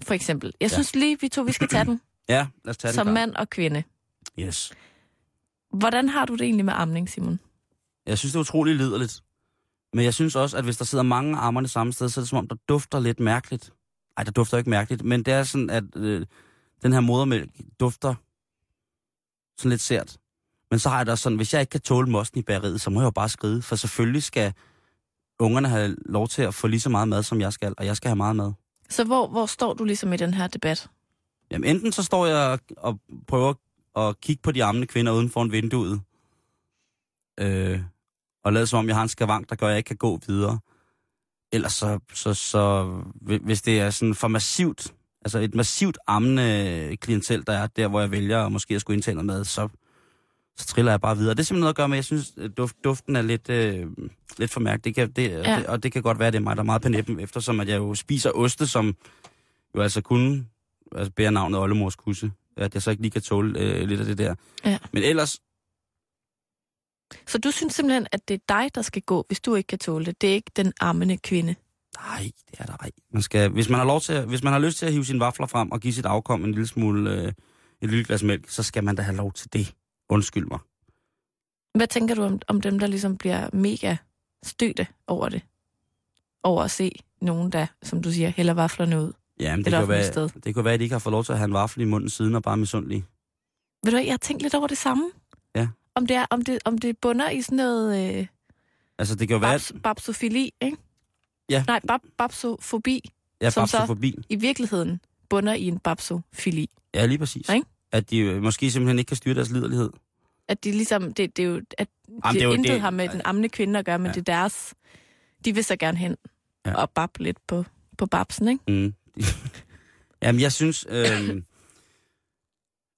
for eksempel, jeg Ja. synes lige, vi to, vi skal tage den [clears throat] Ja, lad os tage den. som klar. mand og kvinde. Yes. Hvordan har du det egentlig med amning, Simon? Jeg synes, det er utroligt liderligt. Men jeg synes også, at hvis der sidder mange armerne samme sted, så er det som om, der dufter lidt mærkeligt. Nej, der dufter ikke mærkeligt, men det er sådan, at øh, den her modermælk dufter sådan lidt sært. Men så har jeg da sådan, hvis jeg ikke kan tåle mosten i bageriet, så må jeg jo bare skride, for selvfølgelig skal ungerne have lov til at få lige så meget mad, som jeg skal, og jeg skal have meget mad. Så hvor, hvor står du ligesom i den her debat? Jamen, enten så står jeg og, prøver at kigge på de armende kvinder uden for en vinduet, øh, og lade som om, jeg har en skavank, der gør, at jeg ikke kan gå videre. Ellers så, så, så hvi- hvis det er sådan for massivt, altså et massivt ammende klientel, der er der, hvor jeg vælger at måske at skulle indtage noget mad, så, så triller jeg bare videre. Det er simpelthen noget at gøre med, jeg synes, duft, duften er lidt, øh, lidt for mærket. Det kan, det, Ja. det, og det kan godt være, at det er mig, der er meget på næppen, eftersom at jeg jo spiser oste, som jo altså kun altså bærer navnet Oldemors kusse. At jeg så ikke lige kan tåle øh, lidt af det der. Ja. Men ellers, Så du synes simpelthen, at det er dig, der skal gå, hvis du ikke kan tåle det. Det er ikke den ammende kvinde. nej, det er der ej. Man skal, hvis man har lov til, hvis man har lyst til at hive sine vafler frem og give sit afkom en lille smule, øh, et lille glas mælk, så skal man da have lov til det. Undskyld mig. Hvad tænker du om, om dem, der ligesom bliver mega stødte over det? Over at se nogen, der, som du siger, hælder vaflerne ud. Ja, men Et det, kan offentligt være, sted. det kan være, at de ikke har fået lov til at have en vaffel i munden siden og bare misundelige. Ved du hvad, jeg har tænkt lidt over det samme. Ja. Om det, er, om det, om det bunder i sådan noget øh, Altså, det kan jo være, babs, babsofili, ikke? Ja. Nej, bab, babsofobi ja, som bare så- i virkeligheden bunder i en babsofili. Ja, lige præcis. Ikke? At de øh, måske simpelthen ikke kan styre deres liderlighed. At de ligesom, det, det er jo, at Jamen, det, er jo intet det- har med den ammende kvinde at gøre, men Ja. det er deres, de vil så gerne hen Ja. og bab lidt på, på babsen, ikke? Mm. [laughs] Jamen, jeg synes... Øh...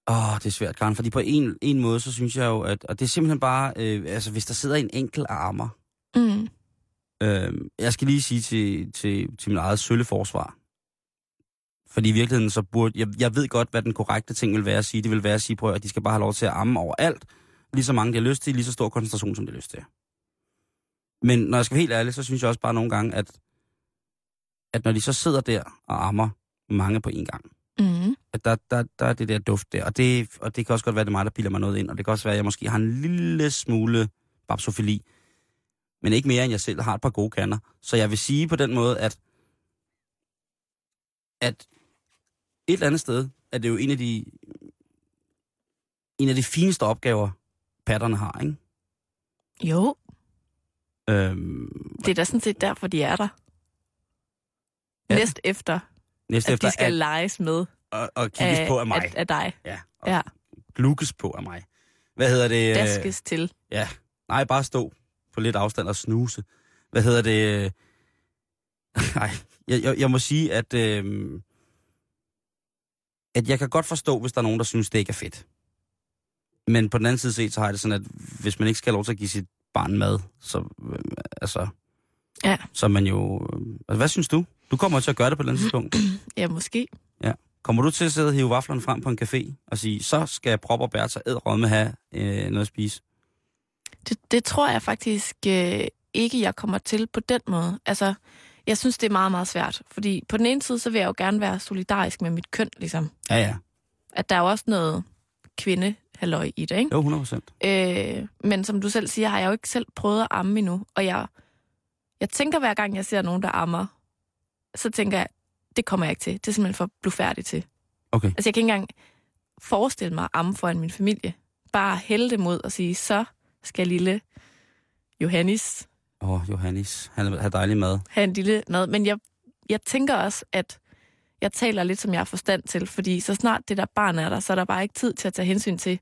Åh, det er svært, Karen, fordi på en, en måde, så synes jeg jo, at... Og det er simpelthen bare... Øh, altså, hvis der sidder en enkel armer... Mm. Øh, jeg skal lige sige til, til, til min eget sølle forsvar. Fordi i virkeligheden så burde... Jeg, jeg ved godt, hvad den korrekte ting vil være at sige. Det vil være at sige, prøv at de skal bare have lov til at amme overalt. Lige så mange, de har lyst til. Lige så stor koncentration, som de har lyst til. Men når jeg skal være helt ærlig, så synes jeg også bare nogle gange, at, at når de så sidder der og ammer mange på en gang, Mm. at der, der, der er det der duft der. Og det, og det kan også godt være, det er mig, der piller mig noget ind. Og det kan også være, at jeg måske har en lille smule babsofili. Men ikke mere, end jeg selv har et par gode kander. Så jeg vil sige på den måde, at, at et eller andet sted er det jo en af de, en af de fineste opgaver, patterne har, ikke? Jo, Øhm, det er da sådan set derfor, de er der. Ja. Næst efter, næste at efter de skal at, leges med at, at kigges af, på af mig. Af, af dig. ja, og Ja, glukes på af mig. Hvad hedder det? øh, daskes til. Ja, nej, bare stå på lidt afstand og snuse. Hvad hedder det? [laughs] Nej, jeg, jeg, jeg må sige, at, øh, at jeg kan godt forstå, hvis der er nogen, der synes, det ikke er fedt. Men på den anden side set, så har jeg det sådan, at hvis man ikke skal have lov til at give sit barn mad, så, øh, altså, Ja. så man jo... Øh, altså, hvad synes du? Du kommer til at gøre det på et eller andet tidspunkt. [clears throat] Ja, måske. Kommer du til at sidde og hive vaflerne frem på en café og sige, så skal Prop og Bertha ædrømme have øh, noget at spise? Det, det tror jeg faktisk øh, ikke, jeg kommer til på den måde. Altså, jeg synes, det er meget, meget svært. Fordi på den ene side, så vil jeg jo gerne være solidarisk med mit køn, ligesom. Ja, ja. At der er jo også noget kvinde i det, ikke? Jo, 100 procent. Øh, men som du selv siger, har jeg jo ikke selv prøvet at amme endnu. Og jeg, jeg tænker hver gang, jeg ser nogen, der ammer, så tænker jeg, det kommer jeg ikke til. Det er simpelthen for blufærdigt til. Okay. Altså, jeg kan ikke engang forestille mig at amme foran min familie. Bare hælde det mod og sige, så skal lille Johannes Åh, oh, Johannes. Han har dejlig mad. have en lille mad. Men jeg, jeg tænker også, at jeg taler lidt, som jeg har forstand til. Fordi så snart det der barn er der, så er der bare ikke tid til at tage hensyn til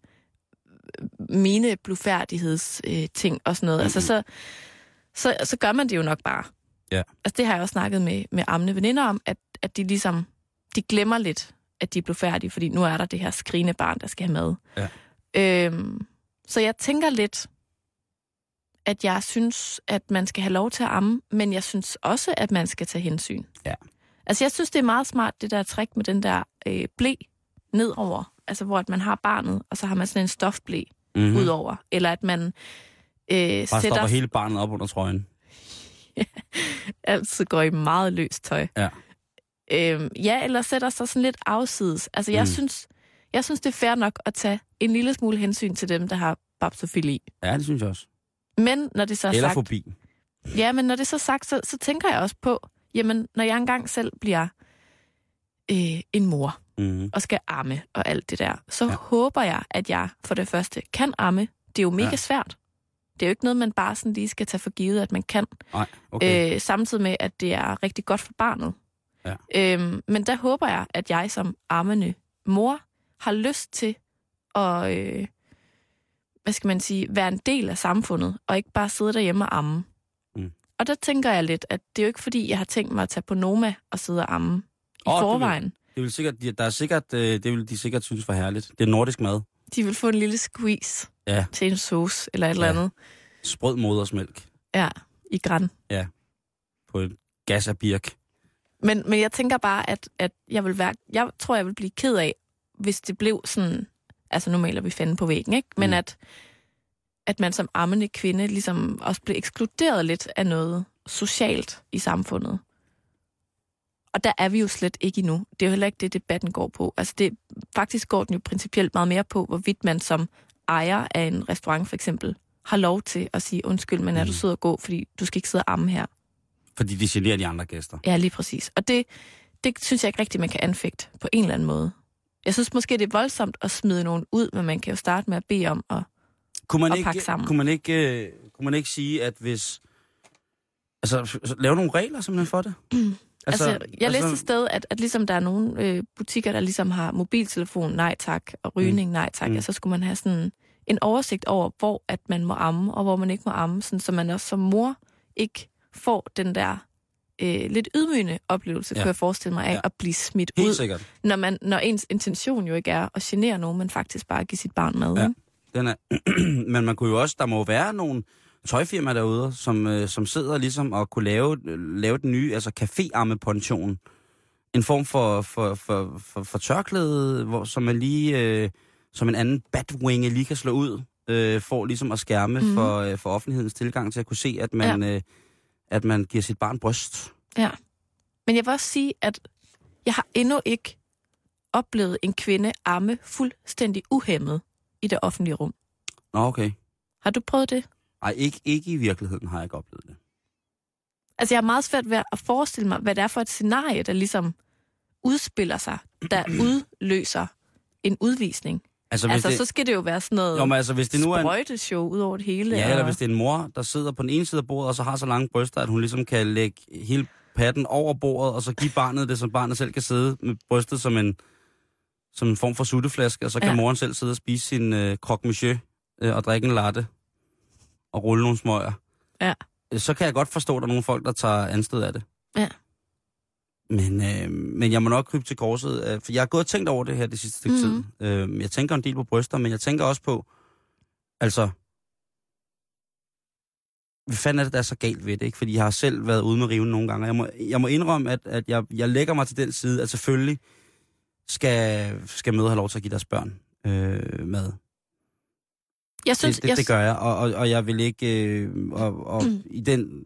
mine blufærdigheds øh, ting og sådan noget. Mm-hmm. Altså, så, så, så gør man det jo nok bare. Ja. Altså, det har jeg også snakket med, med amne veninder om, at, at de ligesom, de glemmer lidt, at de er blevet færdige, fordi nu er der det her skrigende barn, der skal have mad. Ja. Øhm, så jeg tænker lidt, at jeg synes, at man skal have lov til at amme, men jeg synes også, at man skal tage hensyn. Ja. Altså, jeg synes, det er meget smart, det der trick med den der øh, blæ nedover. Altså, hvor at man har barnet, og så har man sådan en stofblæ Mm-hmm. mm. udover. Eller at man øh, Bare sætter stopper hele barnet op under trøjen. [laughs] altid går i meget løst tøj. Ja. Øhm, ja, eller sætter sig sådan lidt afsides. Altså, jeg, Mm. synes, jeg synes, det er fair nok at tage en lille smule hensyn til dem, der har babsofili. Ja, det synes jeg også. Men når det så er Eller sagt, forbi. ja, men når det så er sagt, så, så tænker jeg også på, jamen, når jeg engang selv bliver øh, en mor Mm-hmm. og skal amme og alt det der, så Ja. håber jeg, at jeg for det første kan amme. Det er jo mega ja. svært. Det er jo ikke noget, man bare sådan lige skal tage for givet, at man kan. Nej, okay. øh, samtidig med, at det er rigtig godt for barnet. Ja. Øhm, men der håber jeg, at jeg som ammende mor har lyst til at, øh, hvad skal man sige, være en del af samfundet, og ikke bare sidde derhjemme og amme. Mm. Og der tænker jeg lidt, at det er jo ikke fordi, jeg har tænkt mig at tage på Noma og sidde og amme i oh, du vil- forvejen. Det vil sikkert, der er sikkert, øh, det vil de sikkert synes var herligt. Det er nordisk mad. De vil få en lille squeeze Ja. til en sauce eller et eller Ja. andet. Sprød modersmælk Ja, i græn. på en gas af birk. Men, men jeg tænker bare, at, at jeg vil være, jeg tror, jeg vil blive ked af, hvis det blev sådan, altså nu maler vi fanden på væggen, ikke? Men Mm. mm. at, at man som ammende kvinde ligesom også blev ekskluderet lidt af noget socialt i samfundet. Og der er vi jo slet ikke endnu. Det er jo heller ikke det, debatten går på. Altså det, faktisk går den jo principielt meget mere på, hvorvidt man som ejer af en restaurant for eksempel, har lov til at sige, undskyld, men er Mm. du sød og gå, fordi du skal ikke sidde og amme her. Fordi de generer de andre gæster. Ja, lige præcis. Og det, det synes jeg ikke rigtigt, man kan anfægte på en eller anden måde. Jeg synes måske, det er voldsomt at smide nogen ud, men man kan jo starte med at bede om at... Kunne man, Og ikke, pakke sammen. kunne, man ikke, øh, kunne man ikke sige, at hvis... Altså, så lave nogle regler simpelthen for det? [clears throat] Altså, altså jeg læste et sted, at, at ligesom der er nogle øh, butikker, der ligesom har mobiltelefon, nej tak, og rygning, nej tak, Mm. mm. så skulle man have sådan en oversigt over, hvor at man må amme, og hvor man ikke må amme, sådan, så man også som mor ikke får den der øh, lidt ydmygende oplevelse, Ja. kunne jeg forestille mig, af Ja. at blive smidt Helt ud, sikkert. når, man, når ens intention jo ikke er at genere nogen, men faktisk bare at give sit barn mad. Ja. Den er, [clears throat] men man kunne jo også, der må være nogle tøjfirmaer derude, som, øh, som sidder ligesom og kunne lave, lave den nye, altså café-arme-ponchonen. En form for, for, for, for, for tørklæde, hvor, som man lige, øh, som en anden batwinge lige kan slå ud, øh, for ligesom at skærme mm. For, øh, for offentlighedens tilgang til at kunne se, at man, ja. øh, at man giver sit barn bryst. Ja. Men jeg vil også sige, at jeg har endnu ikke oplevet en kvinde amme fuldstændig uhemmet i det offentlige rum. Nå, okay. Har du prøvet det? Ej, ikke, ikke i virkeligheden har jeg ikke oplevet det. Altså, jeg har meget svært ved at forestille mig, hvad det er for et scenarie, der ligesom udspiller sig, der [clears throat] udløser en udvisning. Altså, hvis Altså, det, så skal det jo være sådan noget jo, men altså, hvis det nu er en, sprøjteshow ud over det hele. Ja, eller og- hvis det er en mor, der sidder på den ene side af bordet, og så har så lange bryster, at hun ligesom kan lægge hele patten over bordet, og så give barnet det, så barnet selv kan sidde med brystet som en, som en form for sutteflaske, og så kan ja. Ja. moren selv sidde og spise sin øh, croque monsieur øh, og drikke en latte og rulle nogle smøger. Ja. Øh, Så kan jeg godt forstå, at der er nogle folk, der tager anstød af det. Ja. Men, øh, men jeg må nok krybe til korset, øh, for jeg har gået og tænkt over det her det sidste stykke Mhm. tid. Øh, jeg tænker en del på bryster, men jeg tænker også på, altså, hvad fanden er det, der er så galt ved det, ikke? Fordi jeg har selv været ude med riven nogle gange. Jeg må, jeg må indrømme, at, at jeg, jeg lægger mig til den side, at selvfølgelig skal, skal mødre have lov til at give deres børn øh, mad. Jeg synes, det, det, jeg, det gør jeg, og, og, og jeg vil ikke... Øh, og, og i den...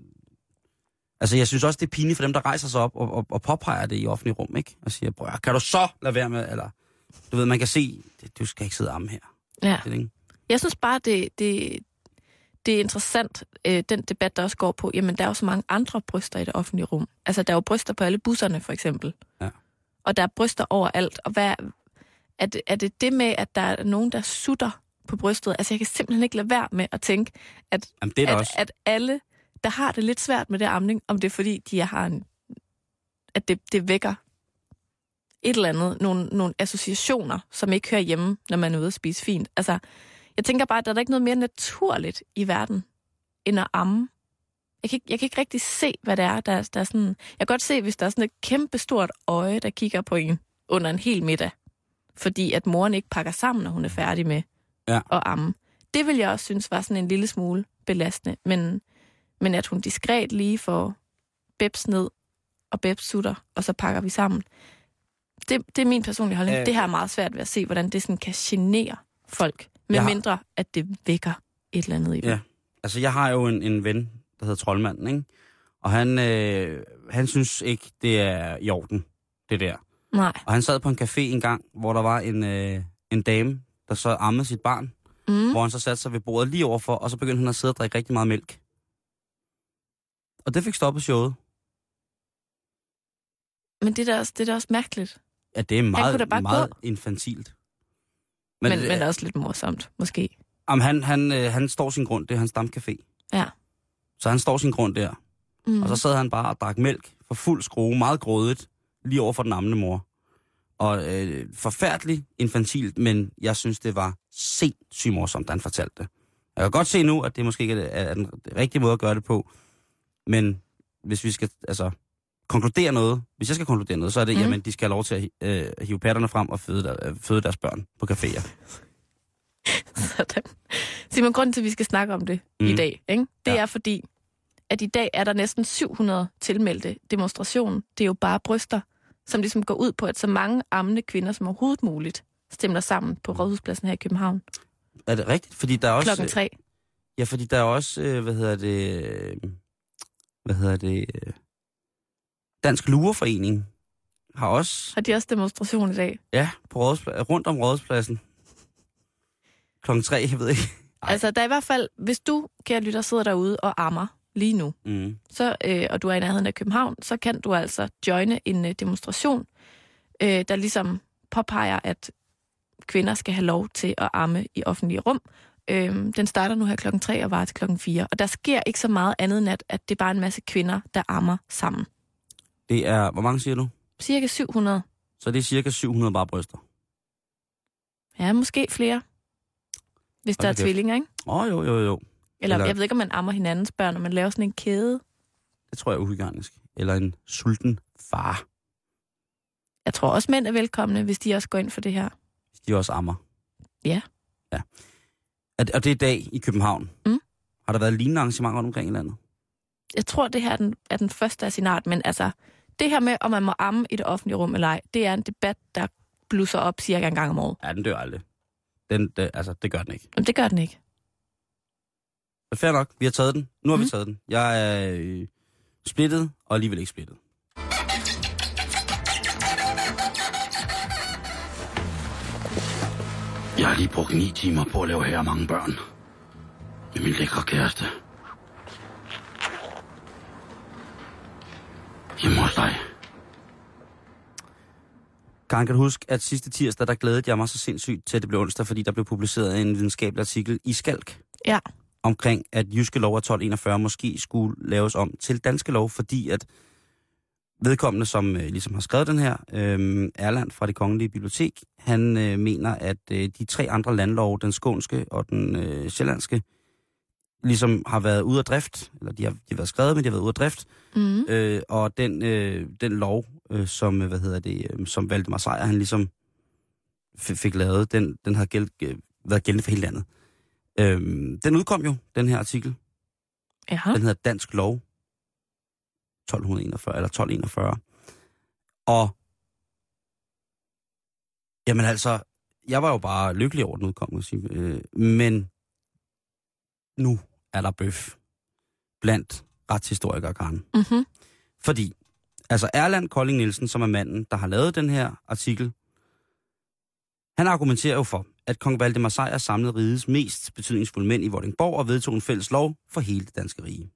Altså, jeg synes også, det er pinligt for dem, der rejser sig op og, og, og påpeger det i offentlig rum, ikke? Og siger, bror, kan du så lade være med, eller... Du ved, man kan se, du skal ikke sidde arme her. ja. Det, ikke? jeg synes bare, det, det, det er interessant, øh, den debat, der også går på, jamen, der er jo så mange andre bryster i det offentlige rum. Altså, der er jo bryster på alle busserne, for eksempel. Ja. Og der er bryster overalt. Og hvad, er, det, er det det med, at der er nogen, der sutter på brystet? Altså, jeg kan simpelthen ikke lade være med at tænke, at, Jamen, det er at, også. at alle, der har det lidt svært med det amning, om det er fordi, de har en, at det, det vækker et eller andet, nogle, nogle associationer, som ikke hører hjemme, når man er ude at spise fint. Altså, jeg tænker bare, at der er ikke noget mere naturligt i verden, end at amme. Jeg kan, ikke, jeg kan ikke rigtig se, hvad det er, der, der er sådan... Jeg kan godt se, hvis der er sådan et kæmpe stort øje, der kigger på en. under en hel middag, fordi at moren ikke pakker sammen, når hun er færdig med Ja. at amme. Det vil jeg også synes var sådan en lille smule belastende, men, men at hun diskret lige får Bebs ned og Bebs sutter, og så pakker vi sammen. Det, det er min personlige holdning. Øh. Det her er meget svært ved at se, hvordan det sådan kan genere folk, med Jeg har- mindre at det vækker et eller andet i dem. Ja. Altså, jeg har jo en, en ven, der hedder Troldmanden, ikke? Og han, øh, han synes ikke, det er i orden, det der. Nej. Og han sad på en café en gang, hvor der var en, øh, en dame, der så ammede sit barn, mm. hvor han så satte sig ved bordet lige overfor, og så begyndte han at sidde og drikke rigtig meget mælk. Og det fik stoppet showet. Men det er, da også, det er da også mærkeligt. Ja, det er meget, bare meget gå. infantilt. Men, men, øh, men også lidt morsomt, måske. Jamen, han, han, øh, han står sin grund, det er hans stamcafé. Ja. Så han står sin grund der. Mm. Og så sad han bare og drak mælk for fuld skrue, meget grådigt, lige over for den ammende mor. Og øh, forfærdeligt infantilt, men jeg synes, det var sindssygt morsomt, da han fortalte det. Jeg kan godt se nu, at det måske ikke er er den rigtige måde at gøre det på, men hvis vi skal altså, konkludere noget, hvis jeg skal konkludere noget, så er det, Mm. jamen, de skal have lov til at øh, hive patterne frem og føde, der, øh, føde deres børn på caféer. [laughs] Sådan. Simon, grunden til, at vi skal snakke om det mm. i Mm. dag, ikke? det Ja. er fordi, at i dag er der næsten 700 tilmeldte demonstrationer. Det er jo bare bryster, som ligesom går ud på, at så mange ammende kvinder som overhovedet muligt stemmer sammen på Rådhuspladsen her i København Er det rigtigt? Fordi der er også... klokken tre. Ja, fordi der er også, øh, hvad hedder det, øh, hvad hedder det, øh, Dansk Lureforening har også, Har de også demonstration i dag? ja, på rådspla- rundt om rådspladsen. Klokken tre, jeg ved ikke. Ej. Altså, der er i hvert fald, hvis du, kære lytter, sidder derude og ammer lige nu, Mm. så, øh, og du er i nærheden af København, så kan du altså joine en øh, demonstration, øh, der ligesom påpeger, at kvinder skal have lov til at amme i offentlige rum. Øh, den starter nu her klokken 3 og varer til klokken 4. Og der sker ikke så meget andet end, at, at det er bare en masse kvinder, der ammer sammen. Det er, hvor mange siger du? Cirka 700. Så det er cirka 700 bare bryster. Ja, måske flere. Hvis der er tvillinger, ikke? Åh, oh, jo, jo, jo. Eller, Eller- jeg ved ikke, om man ammer hinandens børn, og man laver sådan en kæde. Det tror jeg er uhygienisk. Eller en sulten far, Jeg tror også, mænd er velkomne, hvis de også går ind for det her. hvis de også ammer. Ja. Ja. Og- Og det er i dag i København. Mm. Har der været lignende arrangementer rundt omkring i landet? jeg tror, det her er den, er den første af sin art, men altså, det her med, om man må amme i det offentlige rum eller ej, det er en debat, der blusser op cirka en gang om året. Ja, den dør aldrig. Den, det, altså, det gør den ikke. Men det gør den ikke. Fair nok, vi har taget den. Nu har mm. vi taget den. Jeg er øh, splittet, og alligevel ikke splittet. Jeg har lige brugt ni timer på at lave her mange børn. Med min lækre kæreste. Hjemme hos dig. Karen, kan du huske, at sidste tirsdag, der glædede jeg mig så sindssygt til, at det blev onsdag, fordi der blev publiceret en videnskabelig artikel i Skalk Ja. omkring, at Jyske Lov af 1241 måske skulle laves om til danske lov, fordi at vedkommende, som øh, ligesom har skrevet den her, øh, Erland fra det Kongelige Bibliotek, han øh, mener, at øh, de tre andre landlove, den skånske og den øh, sjællandske, ligesom har været ude af drift, eller de har, de har været skrevet, men de har været ude af drift, Mm. Øh, og den, øh, den lov, øh, som, øh, hvad hedder det, øh, som Valdemar Sejr, han ligesom fik lavet, den, den har gæld, øh, været gældende for hele landet. Øh, den udkom jo, den her artikel. Ja. Den hedder Dansk Lov 1241, eller 1241. Og, jamen altså, jeg var jo bare lykkelig over den udkom, må jeg sige. Øh, men nu er der bøf blandt retshistorikere, Karen. Mm-hmm. Fordi, altså Erland Kolding Nielsen, som er manden, der har lavet den her artikel, han argumenterer jo for, at kong Valdemar Sejr samlede rigets mest betydningsfulde mænd i Vordingborg og vedtog en fælles lov for hele det danske rige.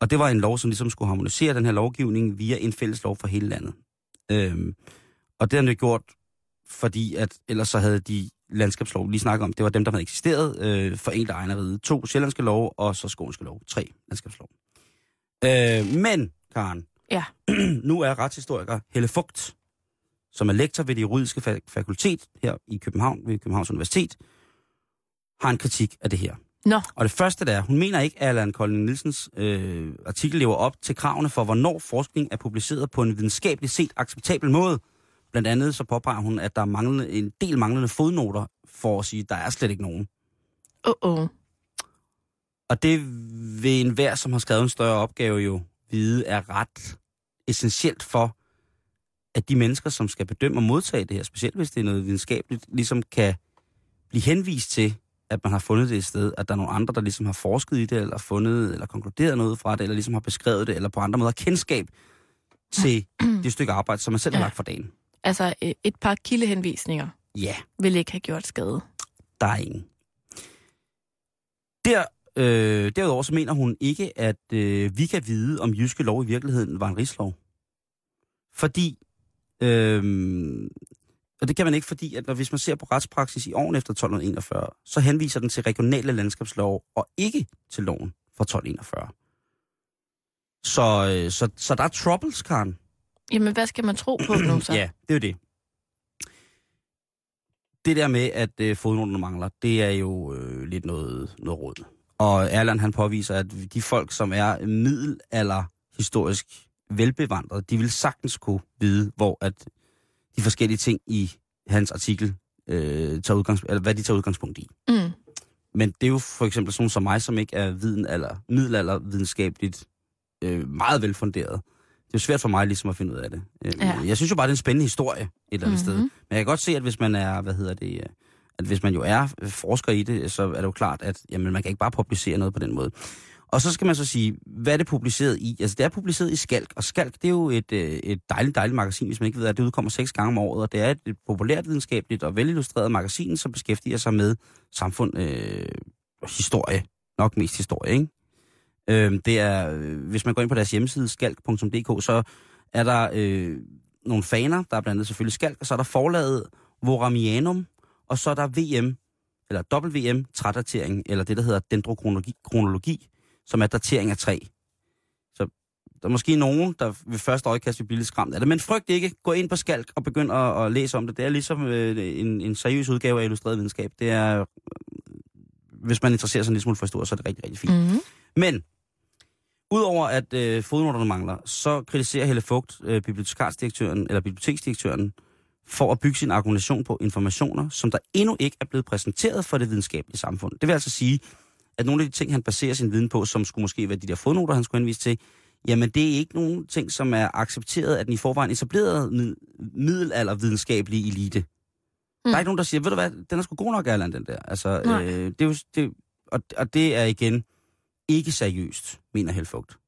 Og det var en lov, som ligesom skulle harmonisere den her lovgivning via en fælles lov for hele landet. Øhm, og det har jo gjort, fordi at ellers så havde de landskabslov, lige snakker om, det var dem, der havde eksisteret øh, for en egen rige. To sjællandske lov, og så skånske lov. Tre landskabslov. Øh, men, Karen, Ja. [clears throat] nu er retshistoriker Helle Fugt, som er lektor ved det juridiske fa- fakultet her i København, ved Københavns Universitet, har en kritik af det her. Nå, Og det første der er, hun mener ikke, at Allan Kolding Nielsens øh, artikel lever op til kravene for, hvornår forskning er publiceret på en videnskabeligt set acceptabel måde. Blandt andet så påpeger hun, at der er en del manglende fodnoter for at sige, at der er slet ikke nogen. Åh, oh, oh. Og det vil enhver, som har skrevet en større opgave jo vide, er ret essentielt for, at de mennesker, som skal bedømme og modtage det her, specielt hvis det er noget videnskabeligt, ligesom kan blive henvist til, at man har fundet det et sted, at der er nogle andre, der ligesom har forsket i det, eller fundet, eller konkluderet noget fra det, eller ligesom har beskrevet det, eller på andre måder kendskab til [clears throat] det stykke arbejde, som man selv har Ja. lagt for dagen. Altså, øh, et par kildehenvisninger Ja, vil ikke have gjort skade. der er ingen. Der, øh, derudover så mener hun ikke, at øh, vi kan vide, om jyske lov i virkeligheden var en rigslov. Fordi, øh, og det kan man ikke, fordi at når, hvis man ser på retspraksis i årene efter 1241, så henviser den til regionale landskabslov og ikke til loven fra 1241. Så, øh, så, så der er troubles, Karen. Jamen, hvad skal man tro på nu så? [clears throat] Ja, det er jo det. Det der med, at øh, fodnoterne mangler, det er jo øh, lidt noget, noget råd. Og Erland han påviser, at de folk, som er middelalder historisk velbevandrede, de vil sagtens kunne vide, hvor at de forskellige ting i hans artikel, øh, tager udgangs, eller hvad de tager udgangspunkt i. Mm. Men det er jo for eksempel sådan som mig, som ikke er viden eller middelalder videnskabeligt øh, meget velfunderet. Det er jo svært for mig ligesom at finde ud af det. Øh, Ja. Jeg synes jo bare, det er en spændende historie et eller andet Mhm. sted. Men jeg kan godt se, at hvis man er, hvad hedder det, øh, at hvis man jo er forsker i det, så er det jo klart, at jamen, man kan ikke bare publicere noget på den måde. Og så skal man så sige, hvad er det publiceret i? Altså, det er publiceret i Skalk, og Skalk, det er jo et, øh, et dejligt, dejligt magasin, hvis man ikke ved, at det udkommer seks gange om året, og det er et, et populært videnskabeligt og velillustreret magasin, som beskæftiger sig med samfund, øh, historie, nok mest historie, ikke? Øh, det er, øh, hvis man går ind på deres hjemmeside, skalk.dk, så er der øh, nogle faner, der er blandt andet selvfølgelig Skalk, og så er der forlaget Voramianum, og så er der VM, eller WM trædatering, eller det, der hedder dendrokronologi, kronologi, som er datering af træ. Så der er måske nogen, der ved første øjekast vil blive lidt skræmt af det, men frygt ikke. Gå ind på Skalk og begynd at, at læse om det. Det er ligesom øh, en, en seriøs udgave af illustreret videnskab. Det er, øh, hvis man interesserer sig en lille smule for historie, så er det rigtig, rigtig fint. Mm. Men, udover at øh, fodnoterne mangler, så kritiserer Helle Fugt, øh, bibliotekarsdirektøren, eller biblioteksdirektøren, for at bygge sin argumentation på informationer, som der endnu ikke er blevet præsenteret for det videnskabelige samfund. Det vil altså sige, at nogle af de ting, han baserer sin viden på, som skulle måske være de der fodnoter, han skulle henvise til, jamen det er ikke nogen ting, som er accepteret af den i forvejen etablerede mid- middelaldervidenskabelige elite. Mm. Der er ikke nogen, der siger, ved du hvad, den er sgu god nok, Erland, den der. Altså, Nej. øh, det er jo, det, og, og det er igen ikke seriøst, mener Helfugt.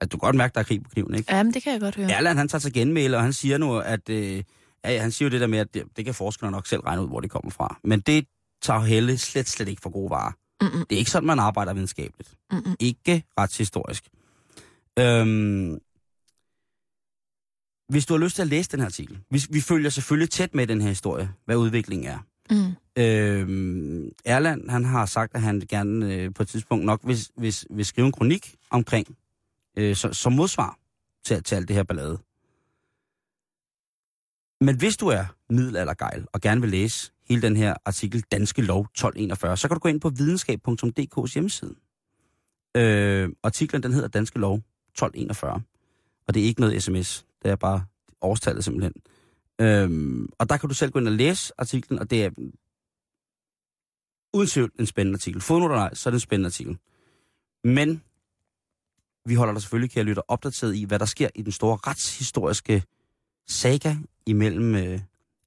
Altså, du kan godt mærke, der er krig på kniven, ikke? Jamen, det kan jeg godt høre. Erland, han tager til genmæle, og han siger nu, at... Øh, ja, han siger jo det der med, at det, det kan forskerne nok selv regne ud, hvor det kommer fra. Men det tager Helle slet, slet ikke for gode varer. Mm-mm. Det er ikke sådan, man arbejder videnskabeligt. Mm-mm. Ikke retshistorisk. Øhm, hvis du har lyst til at læse den her artikel, vi, vi følger selvfølgelig tæt med den her historie, hvad udviklingen er. Mm. Øhm, Erland, han har sagt, at han gerne øh, på et tidspunkt nok vil, vil, vil skrive en kronik omkring, øh, så, som modsvar til, til alt det her ballade. Men hvis du er middelaldergejl og gerne vil læse hele den her artikel Danske Lov 1241, så kan du gå ind på videnskab.dk's hjemmeside. Øh, artiklen den hedder Danske Lov 1241, og det er ikke noget sms, det er bare årstallet simpelthen. Øhm, og der kan du selv gå ind og læse artiklen, og det er uden tvivl en spændende artikel. Fodnoter nej, så er det en spændende artikel. Men vi holder dig selvfølgelig, kære lytter, opdateret i, hvad der sker i den store retshistoriske saga imellem øh,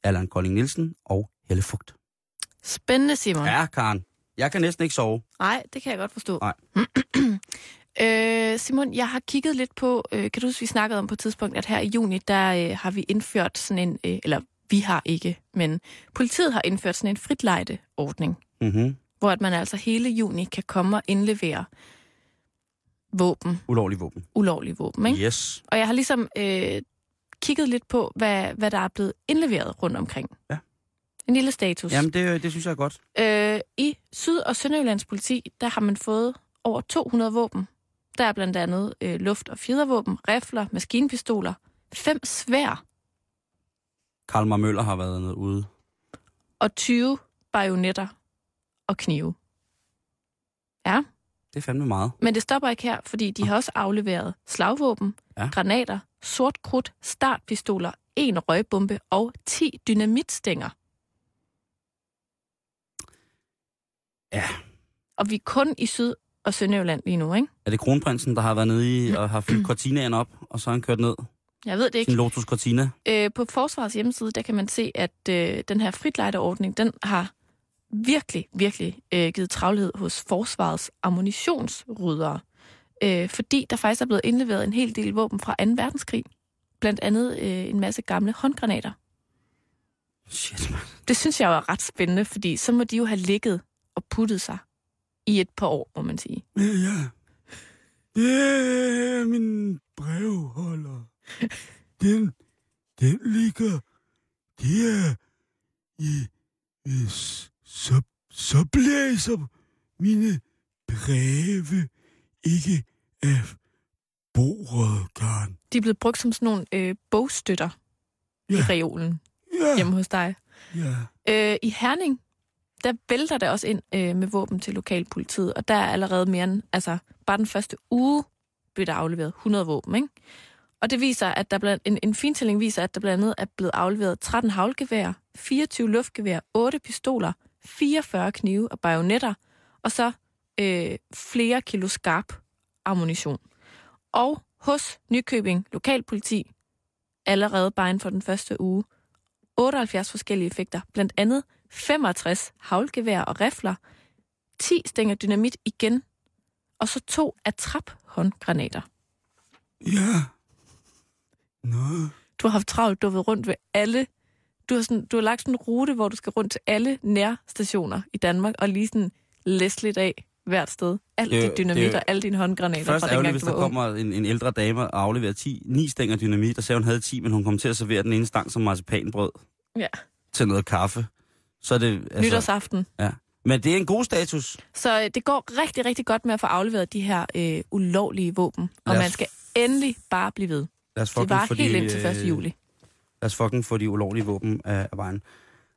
Allan Kolding Nielsen og Helle Fugt. Spændende, Simon. Ja, Karen. Jeg kan næsten ikke sove. Nej, det kan jeg godt forstå. Nej. [clears throat] øh, Simon, jeg har kigget lidt på, øh, kan du huske, vi snakkede om på et tidspunkt, at her i juni, der øh, har vi indført sådan en, øh, eller vi har ikke, men politiet har indført sådan en fritlejdeordning, Mm-hmm. hvor at man altså hele juni kan komme og indlevere våben, Ulovlig våben. ulovlige våben. Ikke? Yes. Og jeg har ligesom øh, kigget lidt på, hvad, hvad der er blevet indleveret rundt omkring. Ja. En lille status. Jamen, det, det synes jeg er godt. Øh, I Syd- og Sønderjyllands politi, der har man fået over 200 våben. Der er blandt andet øh, luft- og fjedervåben, rifler, maskinpistoler, fem svær Karl Møller har været noget ude. og 20 bajonetter og knive. Ja, Det er fandme meget. men det stopper ikke her, fordi de har også afleveret slagvåben, Ja. granater, sort krudt, startpistoler, en røgbombe og 10 dynamitstænger. Ja. Og vi er kun i Syd- og Sønderjylland lige nu, ikke? Er det kronprinsen, der har været nede i og har fyldt Cortinaen op, og så har han kørt ned? Jeg ved det ikke. Sin Lotus Cortina? Øh, på Forsvarets hjemmeside, der kan man se, at øh, den her fritlejderordning, den har virkelig, virkelig øh, givet travlhed hos Forsvarets ammunitionsryddere. Øh, fordi der faktisk er blevet indleveret en hel del våben fra 2. verdenskrig. Blandt andet øh, en masse gamle håndgranater. Shit, man. Det synes jeg var ret spændende, fordi så må de jo have ligget og puttet sig i et par år, må man sige. Ja, ja. Er min brevholder. Den, den ligger der i, så, så blæser mine breve ikke af bordet, Karen. De er blevet brugt som sådan nogle øh, bogstøtter ja. i Ja. reolen Ja, hjemme hos dig. ja. Øh, I Herning, der vælter det også ind øh, med våben til lokalpolitiet, og der er allerede mere end, altså bare den første uge blev der afleveret 100 våben, ikke? Og det viser, at der blandt, en, en fintælling viser, at der blandt andet er blevet afleveret 13 havlgeværer, 24 luftgevær, 8 pistoler, 44 knive og bajonetter, og så øh, flere kilo skarp ammunition. Og hos Nykøbing Lokalpoliti, allerede bare inden for den første uge, 78 forskellige effekter, blandt andet 65 havlgevær og rifler, 10 stænger dynamit igen, og så to attrap-håndgranater. Ja. Nå, Du har haft travlt, du har været rundt ved alle. Du har, sådan, du har lagt sådan en rute, hvor du skal rundt til alle nærstationer i Danmark, og lige sådan læse lidt af hvert sted. Alt Det dit dynamit og alle dine håndgranater Først fra ærgerligt, hvis der kommer en, en ældre dame og afleverer 10, 9 stænger dynamit, og sagde, hun havde 10, men hun kom til at servere den ene stang som marcipanbrød Ja. til noget kaffe. Så er det... Altså, Nytårsaften. Ja. Men det er en god status. Så øh, det går rigtig, rigtig godt med at få afleveret de her øh, ulovlige våben. Og os man skal endelig bare blive ved. Lad os Det var få helt de, ind til 1. øh, juli. Lad os fucking få de ulovlige våben af, af vejen.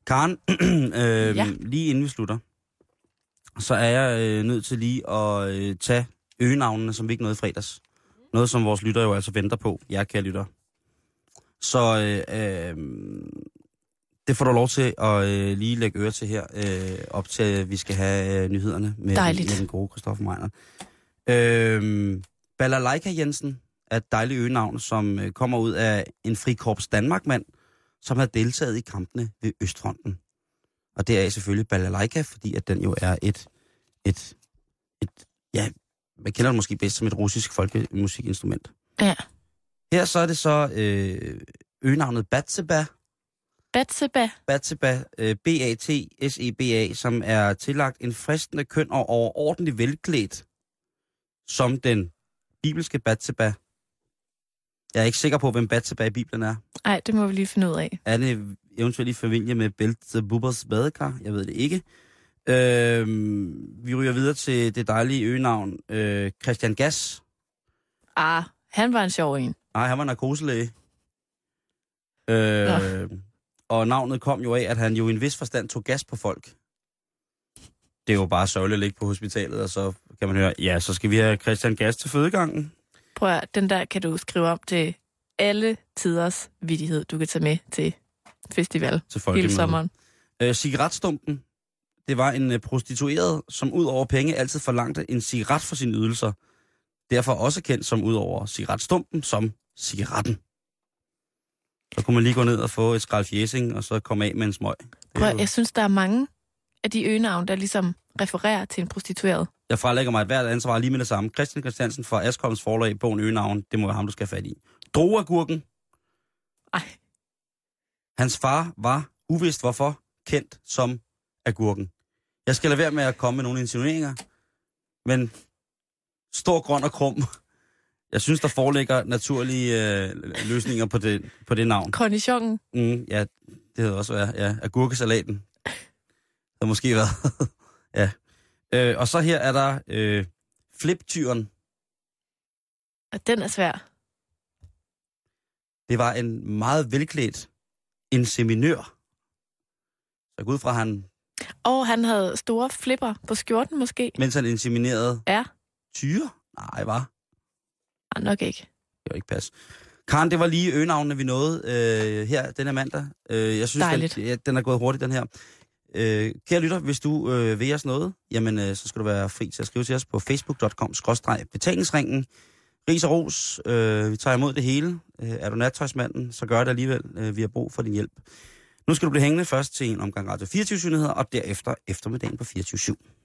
Karen, [clears throat] øh, Ja. lige inden vi slutter, så er jeg øh, nødt til lige at øh, tage øgenavnene, som vi ikke nåede i fredags. Noget, som vores lytter jo altså venter på, jer kære lytter. Så øh, øh, det får du lov til at øh, lige lægge øre til her, øh, op til at vi skal have øh, nyhederne med, Dejligt. med den gode Christoffer Meiner. Øh, Balalaika Jensen er et dejligt øgenavn, som øh, kommer ud af en frikorps Danmark-mand, som har deltaget i kampene ved Østfronten. Og det er selvfølgelig Balalaika, fordi at den jo er et, et, et ja, man kender det måske bedst som et russisk folkemusikinstrument. Ja. Her så er det så øh, øgenavnet Batseba, Batseba. Batseba, øh, B-A-T-S-E-B-A, som er tillagt en fristende køn og overordentligt velklædt, som den bibelske Batseba. Jeg er ikke sikker på, hvem Batseba i Bibelen er. Nej, det må vi lige finde ud af. Er det eventuelt i familie med Belzebubers badekar? Jeg ved det ikke. Øh, vi ryger videre til det dejlige øgenavn øh, Christian Gas. Ah, han var en sjov en. Nej, han var narkoselæge. Øh, og navnet kom jo af, at han jo i en vis forstand tog gas på folk. Det er jo bare sørgeligt at ligge på hospitalet, og så kan man høre, ja, så skal vi have Christian Gas til fødegangen. Prøv at, den der kan du skrive om til alle tiders vidighed, du kan tage med til festival Til hele sommeren. Øh, cigaretstumpen, det var en øh, prostitueret, som ud over penge altid forlangte en cigaret for sine ydelser. Derfor også kendt som ud over cigaretstumpen som cigaretten. Så kunne man lige gå ned og få et skrald fjæsing, og så komme af med en smøg. Prøv, jo- jeg synes, der er mange af de øgenavn, der ligesom refererer til en prostitueret. Jeg frelægger mig et hvert ansvar lige med det samme. Christian Christiansen fra Askholms forlag, bogen Øgenavn, det må være ham, du skal have fat i. Droagurken. Ej, Hans far var, uvist hvorfor, kendt som agurken. Jeg skal lade være med at komme med nogle insinueringer, men stor, grøn og krum. Jeg synes, der foreligger naturlige øh, løsninger på det, på det navn. cornichonen. Mm, ja, det havde også været, ja, agurkesalaten. Det har måske været, [laughs] ja. Øh, og så her er der øh, fliptyren. Og den er svær. Det var en meget velklædt inseminør. Så ud fra, han, Og han havde store flipper på skjorten måske. mens han inseminerede Ja, tyre? Nej, var. Ah, nok ikke. Det var ikke pas. Karen, det var lige øgenavnene, vi nåede øh, her denne mandag. Øh, jeg synes, Dejligt. Den, ja, den er gået hurtigt, den her. Øh, kære lytter, hvis du øh, vil os noget, jamen øh, så skal du være fri til at skrive til os på facebook.com-betalingsringen. Ris og ros, øh, vi tager imod det hele. Øh, er du nattøjsmanden, så gør det alligevel. Øh, vi har brug for din hjælp. Nu skal du blive hængende først til en omgang Radio 24 nyheder og derefter eftermiddagen på 24 /7.